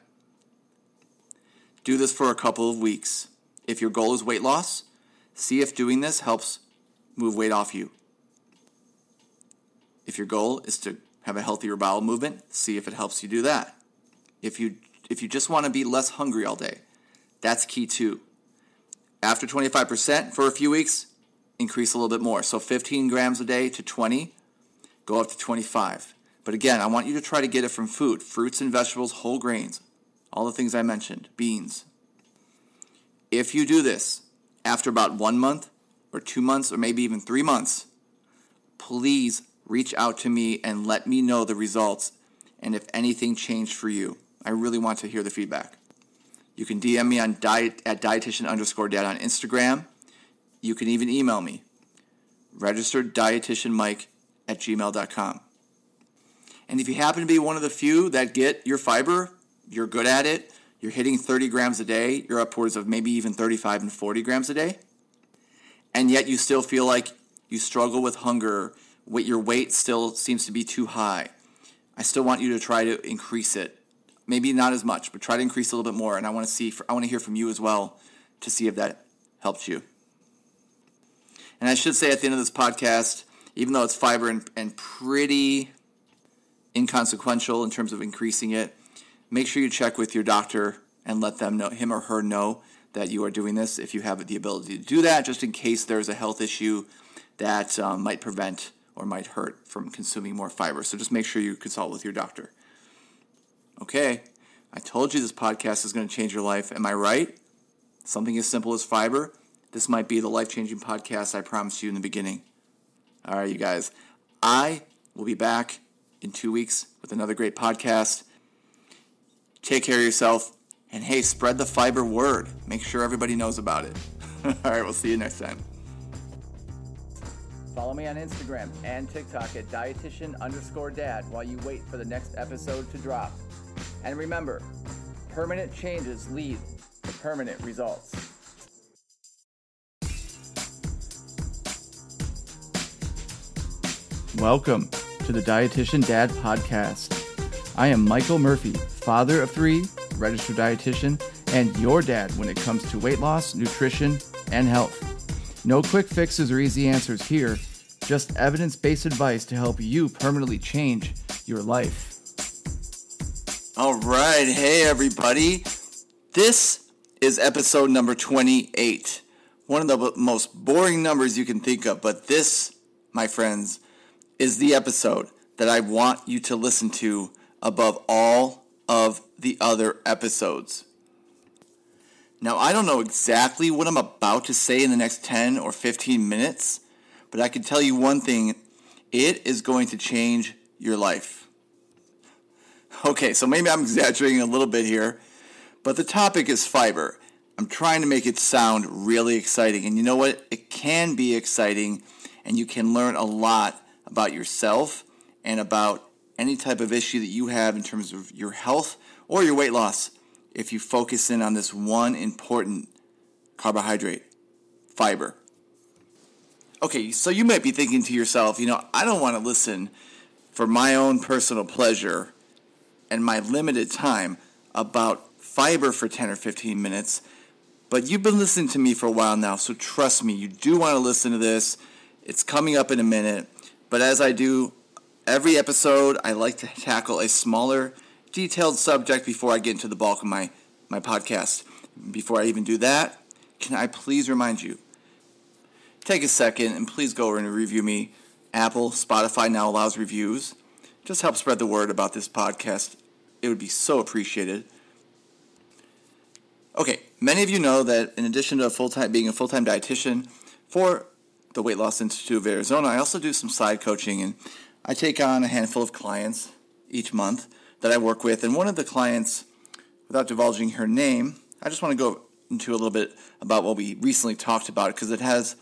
Do this for a couple of weeks. If your goal is weight loss, see if doing this helps move weight off you. If your goal is to have a healthier bowel movement, see if it helps you do that. If you if you just want to be less hungry all day, that's key too. After 25% for a few weeks, increase a little bit more. So 15 grams a day to 20, go up to 25. But again, I want you to try to get it from food fruits and vegetables, whole grains, all the things I mentioned, beans. If you do this after about one month or two months or maybe even three months, please reach out to me and let me know the results and if anything changed for you. I really want to hear the feedback. You can DM me on diet at dietitian underscore dad on Instagram. You can even email me, registered dietitian Mike at gmail.com. And if you happen to be one of the few that get your fiber, you're good at it, you're hitting 30 grams a day, you're upwards of maybe even 35 and 40 grams a day, and yet you still feel like you struggle with hunger, your weight still seems to be too high. I still want you to try to increase it maybe not as much, but try to increase a little bit more. And I want to see, I want to hear from you as well to see if that helps you. And I should say at the end of this podcast, even though it's fiber and, and pretty inconsequential in terms of increasing it, make sure you check with your doctor and let them know, him or her know that you are doing this if you have the ability to do that, just in case there's a health issue that um, might prevent or might hurt from consuming more fiber. So just make sure you consult with your doctor. Okay, I told you this podcast is going to change your life. Am I right? Something as simple as fiber. This might be the life changing podcast I promised you in the beginning. All right, you guys. I will be back in two weeks with another great podcast. Take care of yourself. And hey, spread the fiber word. Make sure everybody knows about it. All right, we'll see you next time. Follow me on Instagram and TikTok at dietitian underscore dad while you wait for the next episode to drop. And remember, permanent changes lead to permanent results. Welcome to the Dietitian Dad Podcast. I am Michael Murphy, father of three, registered dietitian, and your dad when it comes to weight loss, nutrition, and health. No quick fixes or easy answers here, just evidence based advice to help you permanently change your life. All right. Hey, everybody. This is episode number 28. One of the most boring numbers you can think of, but this, my friends, is the episode that I want you to listen to above all of the other episodes. Now, I don't know exactly what I'm about to say in the next 10 or 15 minutes, but I can tell you one thing It is going to change your life. Okay, so maybe I'm exaggerating a little bit here, but the topic is fiber. I'm trying to make it sound really exciting. And you know what? It can be exciting, and you can learn a lot about yourself and about any type of issue that you have in terms of your health or your weight loss if you focus in on this one important carbohydrate fiber. Okay, so you might be thinking to yourself, you know, I don't want to listen for my own personal pleasure and my limited time about fiber for 10 or 15 minutes. But you've been listening to me for a while now, so trust me, you do want to listen to this. It's coming up in a minute. But as I do every episode, I like to tackle a smaller, detailed subject before I get into the bulk of my, my podcast. Before I even do that, can I please remind you take a second and please go over and review me. Apple, Spotify now allows reviews. Just help spread the word about this podcast. It would be so appreciated. Okay, many of you know that in addition to a full-time being a full-time dietitian for the Weight Loss Institute of Arizona, I also do some side coaching and I take on a handful of clients each month that I work with. And one of the clients, without divulging her name, I just want to go into a little bit about what we recently talked about because it has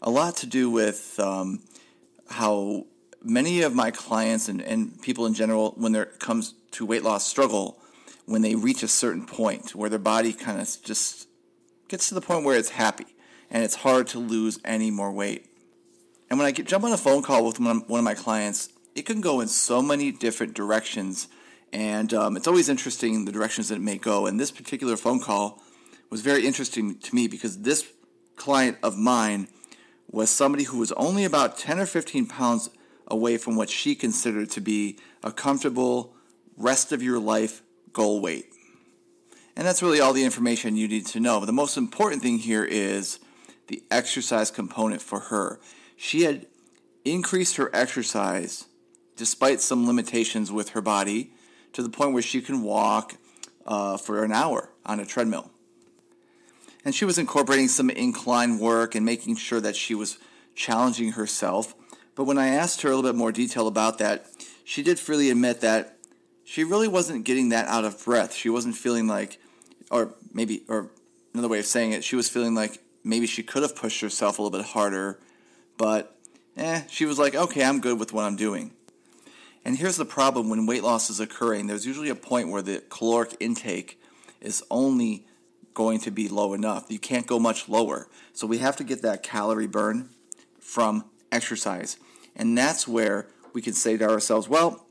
a lot to do with um, how many of my clients and, and people in general, when it comes to weight loss, struggle when they reach a certain point where their body kind of just gets to the point where it's happy and it's hard to lose any more weight. And when I get, jump on a phone call with one of my clients, it can go in so many different directions. And um, it's always interesting the directions that it may go. And this particular phone call was very interesting to me because this client of mine was somebody who was only about 10 or 15 pounds away from what she considered to be a comfortable rest of your life goal weight. And that's really all the information you need to know. But the most important thing here is the exercise component for her. She had increased her exercise despite some limitations with her body to the point where she can walk uh, for an hour on a treadmill. And she was incorporating some incline work and making sure that she was challenging herself. But when I asked her a little bit more detail about that, she did freely admit that she really wasn't getting that out of breath. She wasn't feeling like, or maybe, or another way of saying it, she was feeling like maybe she could have pushed herself a little bit harder, but eh, she was like, okay, I'm good with what I'm doing. And here's the problem when weight loss is occurring, there's usually a point where the caloric intake is only going to be low enough. You can't go much lower. So we have to get that calorie burn from exercise. And that's where we can say to ourselves, well,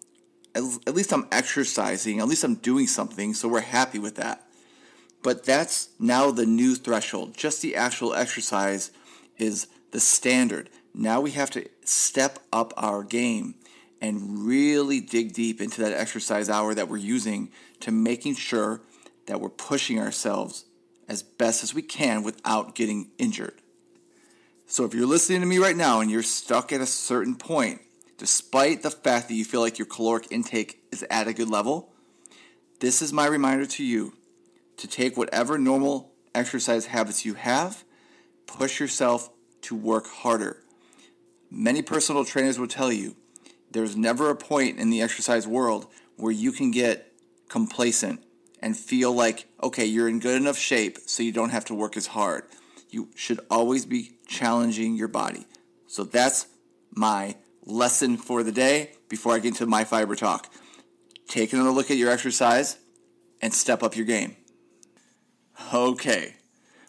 at least I'm exercising, at least I'm doing something, so we're happy with that. But that's now the new threshold. Just the actual exercise is the standard. Now we have to step up our game and really dig deep into that exercise hour that we're using to making sure that we're pushing ourselves as best as we can without getting injured. So if you're listening to me right now and you're stuck at a certain point, despite the fact that you feel like your caloric intake is at a good level, this is my reminder to you to take whatever normal exercise habits you have, push yourself to work harder. Many personal trainers will tell you there's never a point in the exercise world where you can get complacent and feel like, okay, you're in good enough shape so you don't have to work as hard. You should always be challenging your body. So that's my lesson for the day before I get into my fiber talk. Take another look at your exercise and step up your game. Okay,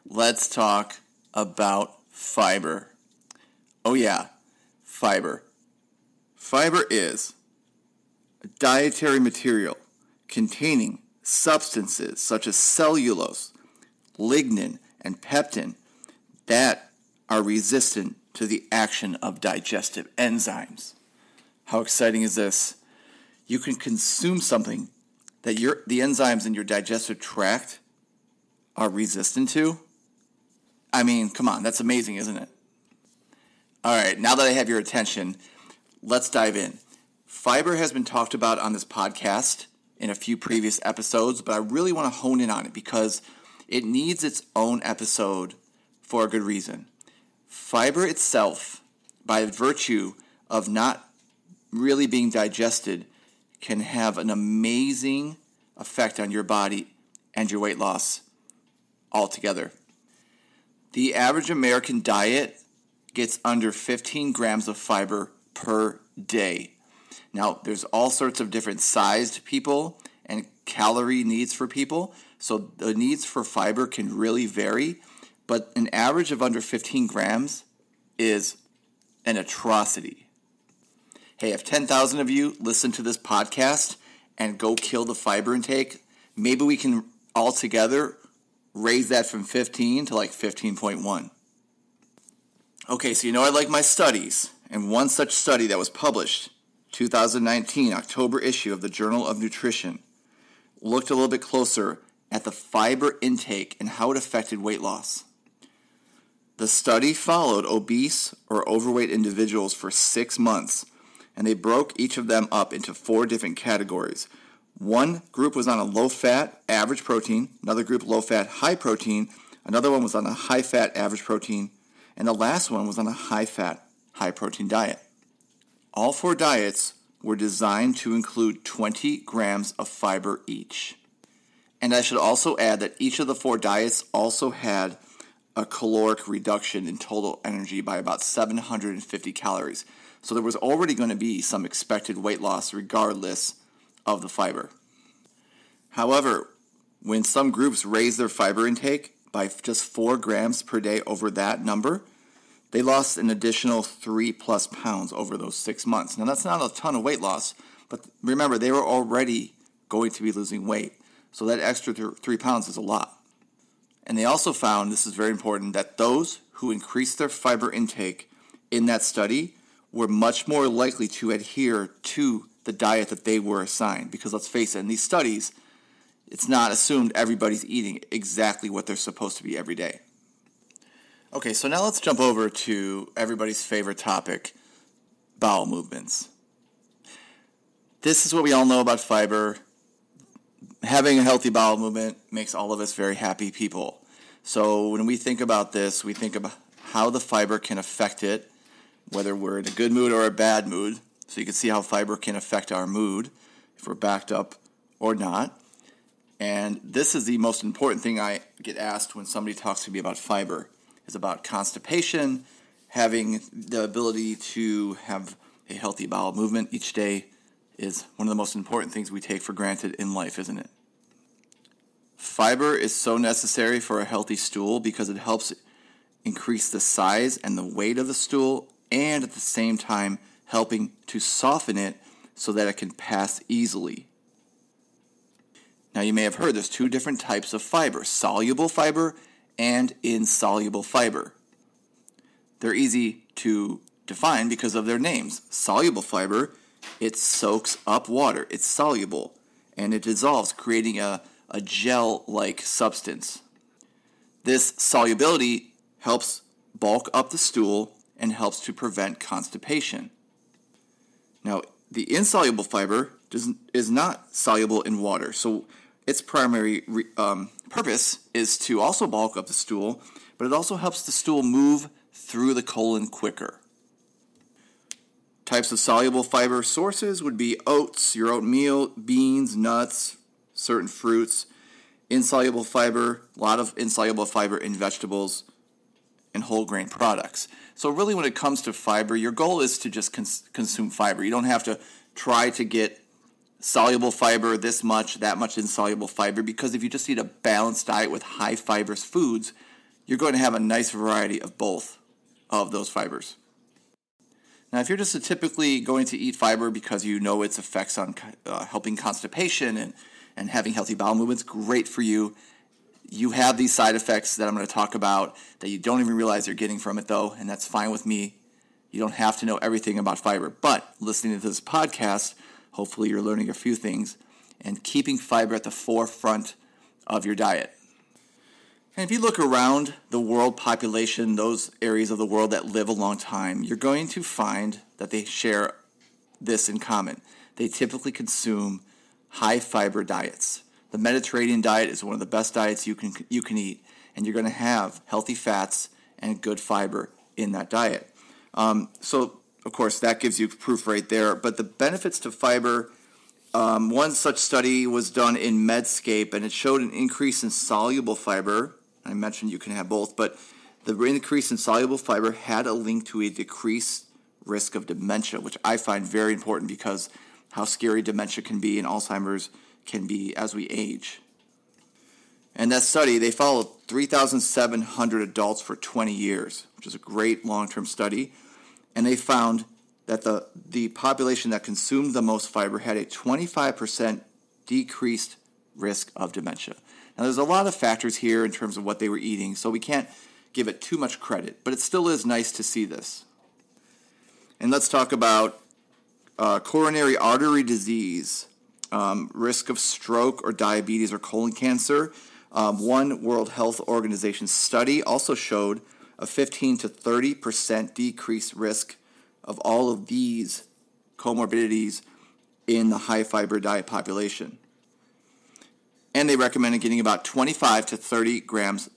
let's talk about fiber. Oh, yeah, fiber. Fiber is a dietary material containing substances such as cellulose, lignin, and pectin that are resistant to the action of digestive enzymes. How exciting is this? You can consume something that your, the enzymes in your digestive tract are resistant to. I mean, come on, that's amazing, isn't it? All right, now that I have your attention, let's dive in. Fiber has been talked about on this podcast in a few previous episodes, but I really want to hone in on it because it needs its own episode for a good reason. Fiber itself, by virtue of not really being digested can have an amazing effect on your body and your weight loss altogether. The average American diet gets under 15 grams of fiber per day. Now, there's all sorts of different sized people and calorie needs for people, so the needs for fiber can really vary, but an average of under 15 grams is an atrocity. Hey, if 10,000 of you listen to this podcast and go kill the fiber intake, maybe we can all together raise that from 15 to like 15.1. Okay, so you know I like my studies, and one such study that was published 2019 October issue of the Journal of Nutrition looked a little bit closer at the fiber intake and how it affected weight loss. The study followed obese or overweight individuals for 6 months and they broke each of them up into four different categories. One group was on a low fat, average protein, another group low fat, high protein, another one was on a high fat, average protein, and the last one was on a high fat, high protein diet. All four diets were designed to include 20 grams of fiber each. And I should also add that each of the four diets also had a caloric reduction in total energy by about 750 calories. So there was already going to be some expected weight loss regardless of the fiber. However, when some groups raised their fiber intake by just 4 grams per day over that number, they lost an additional 3 plus pounds over those 6 months. Now that's not a ton of weight loss, but remember they were already going to be losing weight. So that extra 3 pounds is a lot. And they also found, this is very important, that those who increased their fiber intake in that study were much more likely to adhere to the diet that they were assigned. Because let's face it, in these studies, it's not assumed everybody's eating exactly what they're supposed to be every day. Okay, so now let's jump over to everybody's favorite topic bowel movements. This is what we all know about fiber. Having a healthy bowel movement makes all of us very happy people. So when we think about this, we think about how the fiber can affect it whether we're in a good mood or a bad mood. So you can see how fiber can affect our mood if we're backed up or not. And this is the most important thing I get asked when somebody talks to me about fiber is about constipation, having the ability to have a healthy bowel movement each day is one of the most important things we take for granted in life, isn't it? Fiber is so necessary for a healthy stool because it helps increase the size and the weight of the stool and at the same time helping to soften it so that it can pass easily. Now, you may have heard there's two different types of fiber soluble fiber and insoluble fiber. They're easy to define because of their names. Soluble fiber, it soaks up water, it's soluble, and it dissolves, creating a, a gel like substance. This solubility helps bulk up the stool and helps to prevent constipation. Now, the insoluble fiber does, is not soluble in water, so its primary um, purpose is to also bulk up the stool, but it also helps the stool move through the colon quicker. Types of soluble fiber sources would be oats, your oatmeal, beans, nuts, certain fruits. Insoluble fiber, a lot of insoluble fiber in vegetables and whole grain products. So really, when it comes to fiber, your goal is to just cons- consume fiber. You don't have to try to get soluble fiber this much, that much insoluble fiber, because if you just eat a balanced diet with high fibrous foods, you're going to have a nice variety of both of those fibers. Now, if you're just typically going to eat fiber because you know its effects on uh, helping constipation and, and having healthy bowel movements, great for you. You have these side effects that I'm going to talk about that you don't even realize you're getting from it, though, and that's fine with me. You don't have to know everything about fiber, but listening to this podcast, hopefully you're learning a few things and keeping fiber at the forefront of your diet. And if you look around the world population, those areas of the world that live a long time, you're going to find that they share this in common. They typically consume high fiber diets. The Mediterranean diet is one of the best diets you can you can eat, and you're going to have healthy fats and good fiber in that diet. Um, so of course, that gives you proof right there. But the benefits to fiber, um, one such study was done in Medscape, and it showed an increase in soluble fiber. I mentioned you can have both, but the increase in soluble fiber had a link to a decreased risk of dementia, which I find very important because how scary dementia can be and Alzheimer's can be as we age. And that study, they followed 3,700 adults for 20 years, which is a great long term study. And they found that the, the population that consumed the most fiber had a 25% decreased risk of dementia. Now, there's a lot of factors here in terms of what they were eating, so we can't give it too much credit, but it still is nice to see this. And let's talk about uh, coronary artery disease, um, risk of stroke or diabetes or colon cancer. Um, one World Health Organization study also showed a 15 to 30 percent decreased risk of all of these comorbidities in the high fiber diet population. And they recommended getting about 25 to 30 grams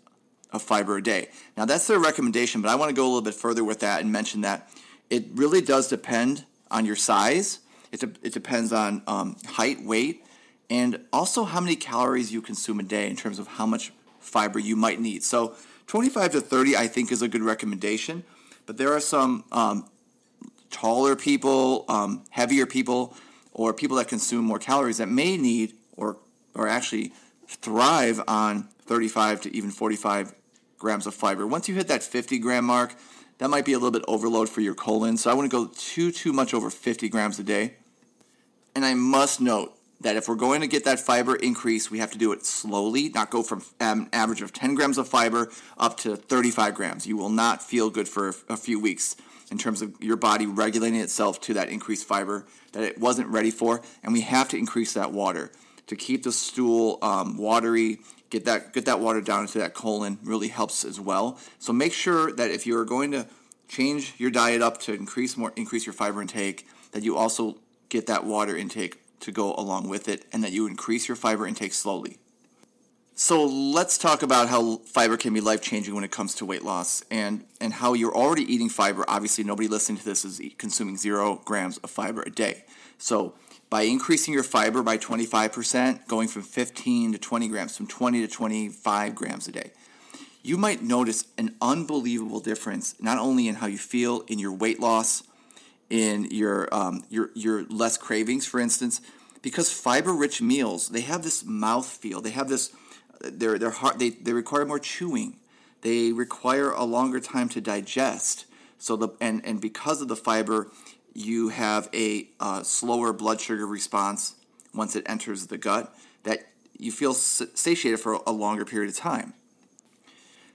of fiber a day. Now, that's their recommendation, but I want to go a little bit further with that and mention that it really does depend on your size. It, de- it depends on um, height, weight, and also how many calories you consume a day in terms of how much fiber you might need. So, 25 to 30, I think, is a good recommendation. But there are some um, taller people, um, heavier people, or people that consume more calories that may need or, or actually thrive on 35 to even 45 grams of fiber. Once you hit that 50 gram mark, that might be a little bit overload for your colon. So I wouldn't go too too much over 50 grams a day. And I must note that if we're going to get that fiber increase, we have to do it slowly, not go from an average of 10 grams of fiber up to 35 grams. You will not feel good for a few weeks in terms of your body regulating itself to that increased fiber that it wasn't ready for. And we have to increase that water to keep the stool um, watery get that get that water down into that colon really helps as well. So make sure that if you are going to change your diet up to increase more increase your fiber intake, that you also get that water intake to go along with it and that you increase your fiber intake slowly. So let's talk about how fiber can be life changing when it comes to weight loss and, and how you're already eating fiber. Obviously, nobody listening to this is consuming zero grams of fiber a day. So by increasing your fiber by 25%, going from 15 to 20 grams, from 20 to 25 grams a day, you might notice an unbelievable difference, not only in how you feel, in your weight loss, in your, um, your, your less cravings, for instance, because fiber-rich meals, they have this mouth feel, they have this, they're, they're hard, they, they require more chewing, they require a longer time to digest. So the and, and because of the fiber, you have a uh, slower blood sugar response once it enters the gut, that you feel satiated for a longer period of time.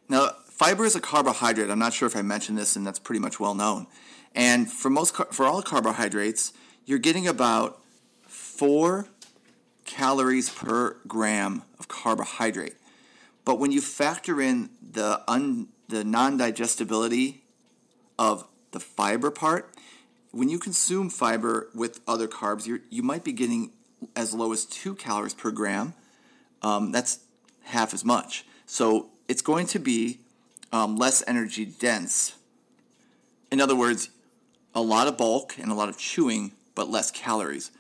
Now, fiber is a carbohydrate. I'm not sure if I mentioned this, and that's pretty much well known. And for most, for all carbohydrates, you're getting about four calories per gram of carbohydrate. But when you factor in the un, the non-digestibility of the fiber part, when you consume fiber with other carbs, you you might be getting as low as two calories per gram. Um, that's half as much. So it's going to be um, less energy dense. In other words, a lot of bulk and a lot of chewing, but less calories.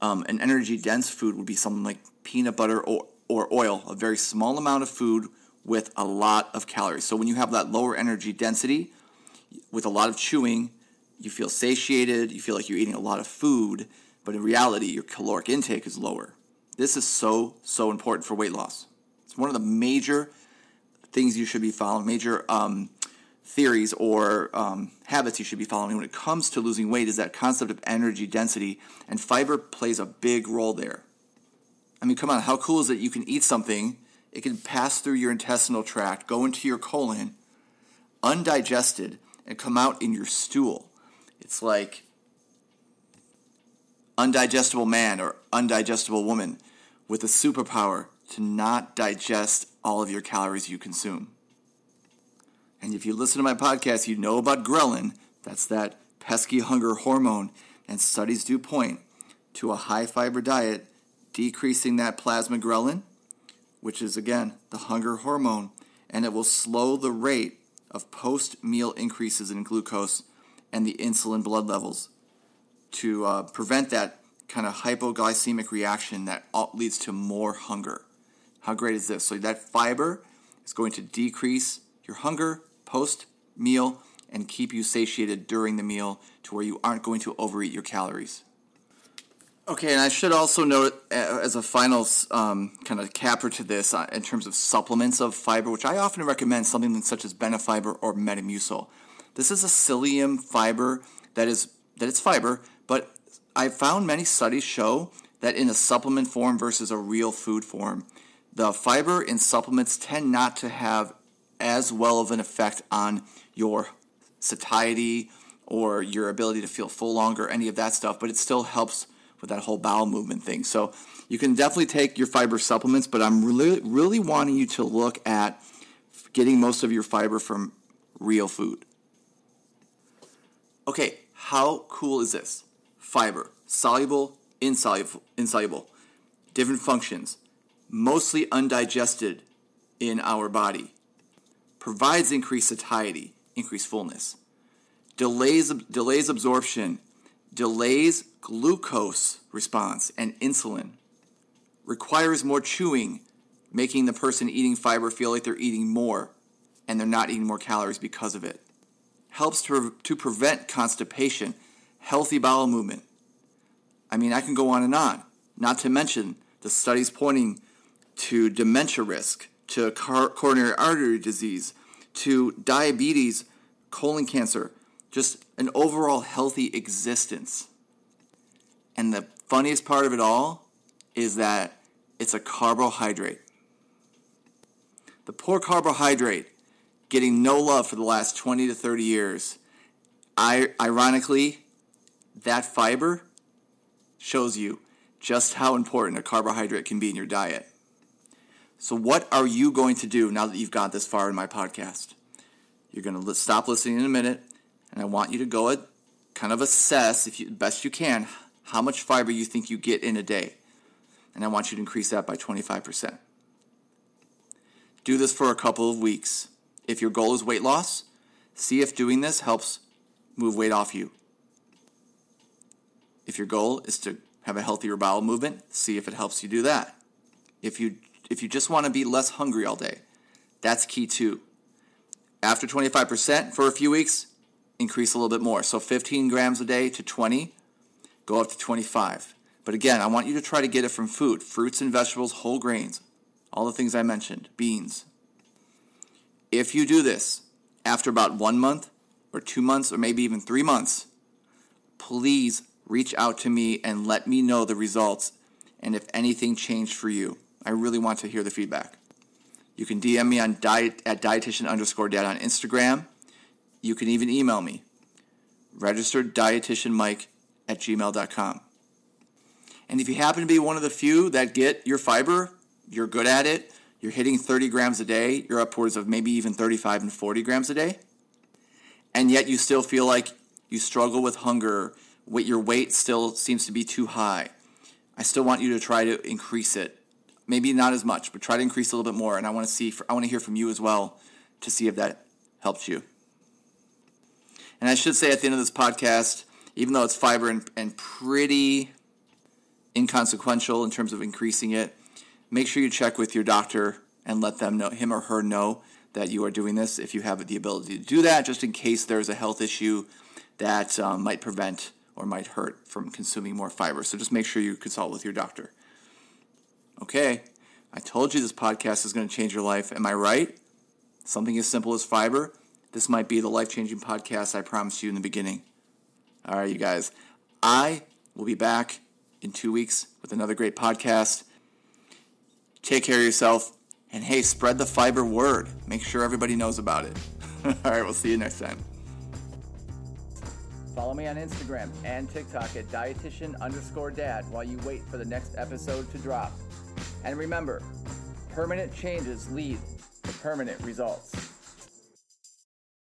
Um, an energy dense food would be something like peanut butter or, or oil, a very small amount of food with a lot of calories. So when you have that lower energy density with a lot of chewing you feel satiated, you feel like you're eating a lot of food, but in reality, your caloric intake is lower. This is so, so important for weight loss. It's one of the major things you should be following, major um, theories or um, habits you should be following when it comes to losing weight is that concept of energy density, and fiber plays a big role there. I mean, come on, how cool is it you can eat something, it can pass through your intestinal tract, go into your colon, undigested, and come out in your stool. It's like undigestible man or undigestible woman with a superpower to not digest all of your calories you consume. And if you listen to my podcast, you know about ghrelin. That's that pesky hunger hormone. And studies do point to a high fiber diet decreasing that plasma ghrelin, which is again the hunger hormone, and it will slow the rate of post meal increases in glucose and the insulin blood levels to uh, prevent that kind of hypoglycemic reaction that leads to more hunger. How great is this? So, that fiber is going to decrease your hunger post meal and keep you satiated during the meal to where you aren't going to overeat your calories. Okay, and I should also note uh, as a final um, kind of capper to this uh, in terms of supplements of fiber, which I often recommend something such as Benefiber or Metamucil. This is a psyllium fiber that is that it's fiber, but I found many studies show that in a supplement form versus a real food form, the fiber in supplements tend not to have as well of an effect on your satiety or your ability to feel full longer, any of that stuff, but it still helps with that whole bowel movement thing. So you can definitely take your fiber supplements, but I'm really, really wanting you to look at getting most of your fiber from real food. Okay, how cool is this? Fiber, soluble, insoluble, insoluble, different functions, mostly undigested in our body, provides increased satiety, increased fullness, delays, delays absorption, delays glucose response and insulin, requires more chewing, making the person eating fiber feel like they're eating more and they're not eating more calories because of it. Helps to, to prevent constipation, healthy bowel movement. I mean, I can go on and on, not to mention the studies pointing to dementia risk, to coronary artery disease, to diabetes, colon cancer, just an overall healthy existence. And the funniest part of it all is that it's a carbohydrate. The poor carbohydrate getting no love for the last 20 to 30 years. I, ironically, that fiber shows you just how important a carbohydrate can be in your diet. So, what are you going to do now that you've got this far in my podcast? You're going to stop listening in a minute, and I want you to go kind of assess, if you best you can, how much fiber you think you get in a day. And I want you to increase that by 25%. Do this for a couple of weeks. If your goal is weight loss, see if doing this helps move weight off you. If your goal is to have a healthier bowel movement, see if it helps you do that. If you if you just want to be less hungry all day, that's key too. After 25% for a few weeks, increase a little bit more. So 15 grams a day to 20, go up to 25. But again, I want you to try to get it from food fruits and vegetables, whole grains, all the things I mentioned, beans. If you do this after about one month or two months or maybe even three months, please reach out to me and let me know the results and if anything changed for you. I really want to hear the feedback. You can DM me on diet at dietitian underscore dad on Instagram. You can even email me, registered dietitian Mike at gmail.com. And if you happen to be one of the few that get your fiber, you're good at it, you're hitting 30 grams a day, you're upwards of maybe even 35 and 40 grams a day, and yet you still feel like you struggle with hunger, your weight still seems to be too high. I still want you to try to increase it. Maybe not as much, but try to increase a little bit more. And I want to see, I want to hear from you as well to see if that helps you. And I should say at the end of this podcast, even though it's fiber and, and pretty inconsequential in terms of increasing it, make sure you check with your doctor and let them know, him or her know that you are doing this if you have the ability to do that, just in case there's a health issue that um, might prevent or might hurt from consuming more fiber. So just make sure you consult with your doctor. Okay, I told you this podcast is going to change your life. Am I right? Something as simple as fiber. This might be the life changing podcast I promised you in the beginning. All right, you guys. I will be back in two weeks with another great podcast. Take care of yourself. And hey, spread the fiber word. Make sure everybody knows about it. All right, we'll see you next time. Follow me on Instagram and TikTok at dietitian underscore dad while you wait for the next episode to drop. And remember, permanent changes lead to permanent results.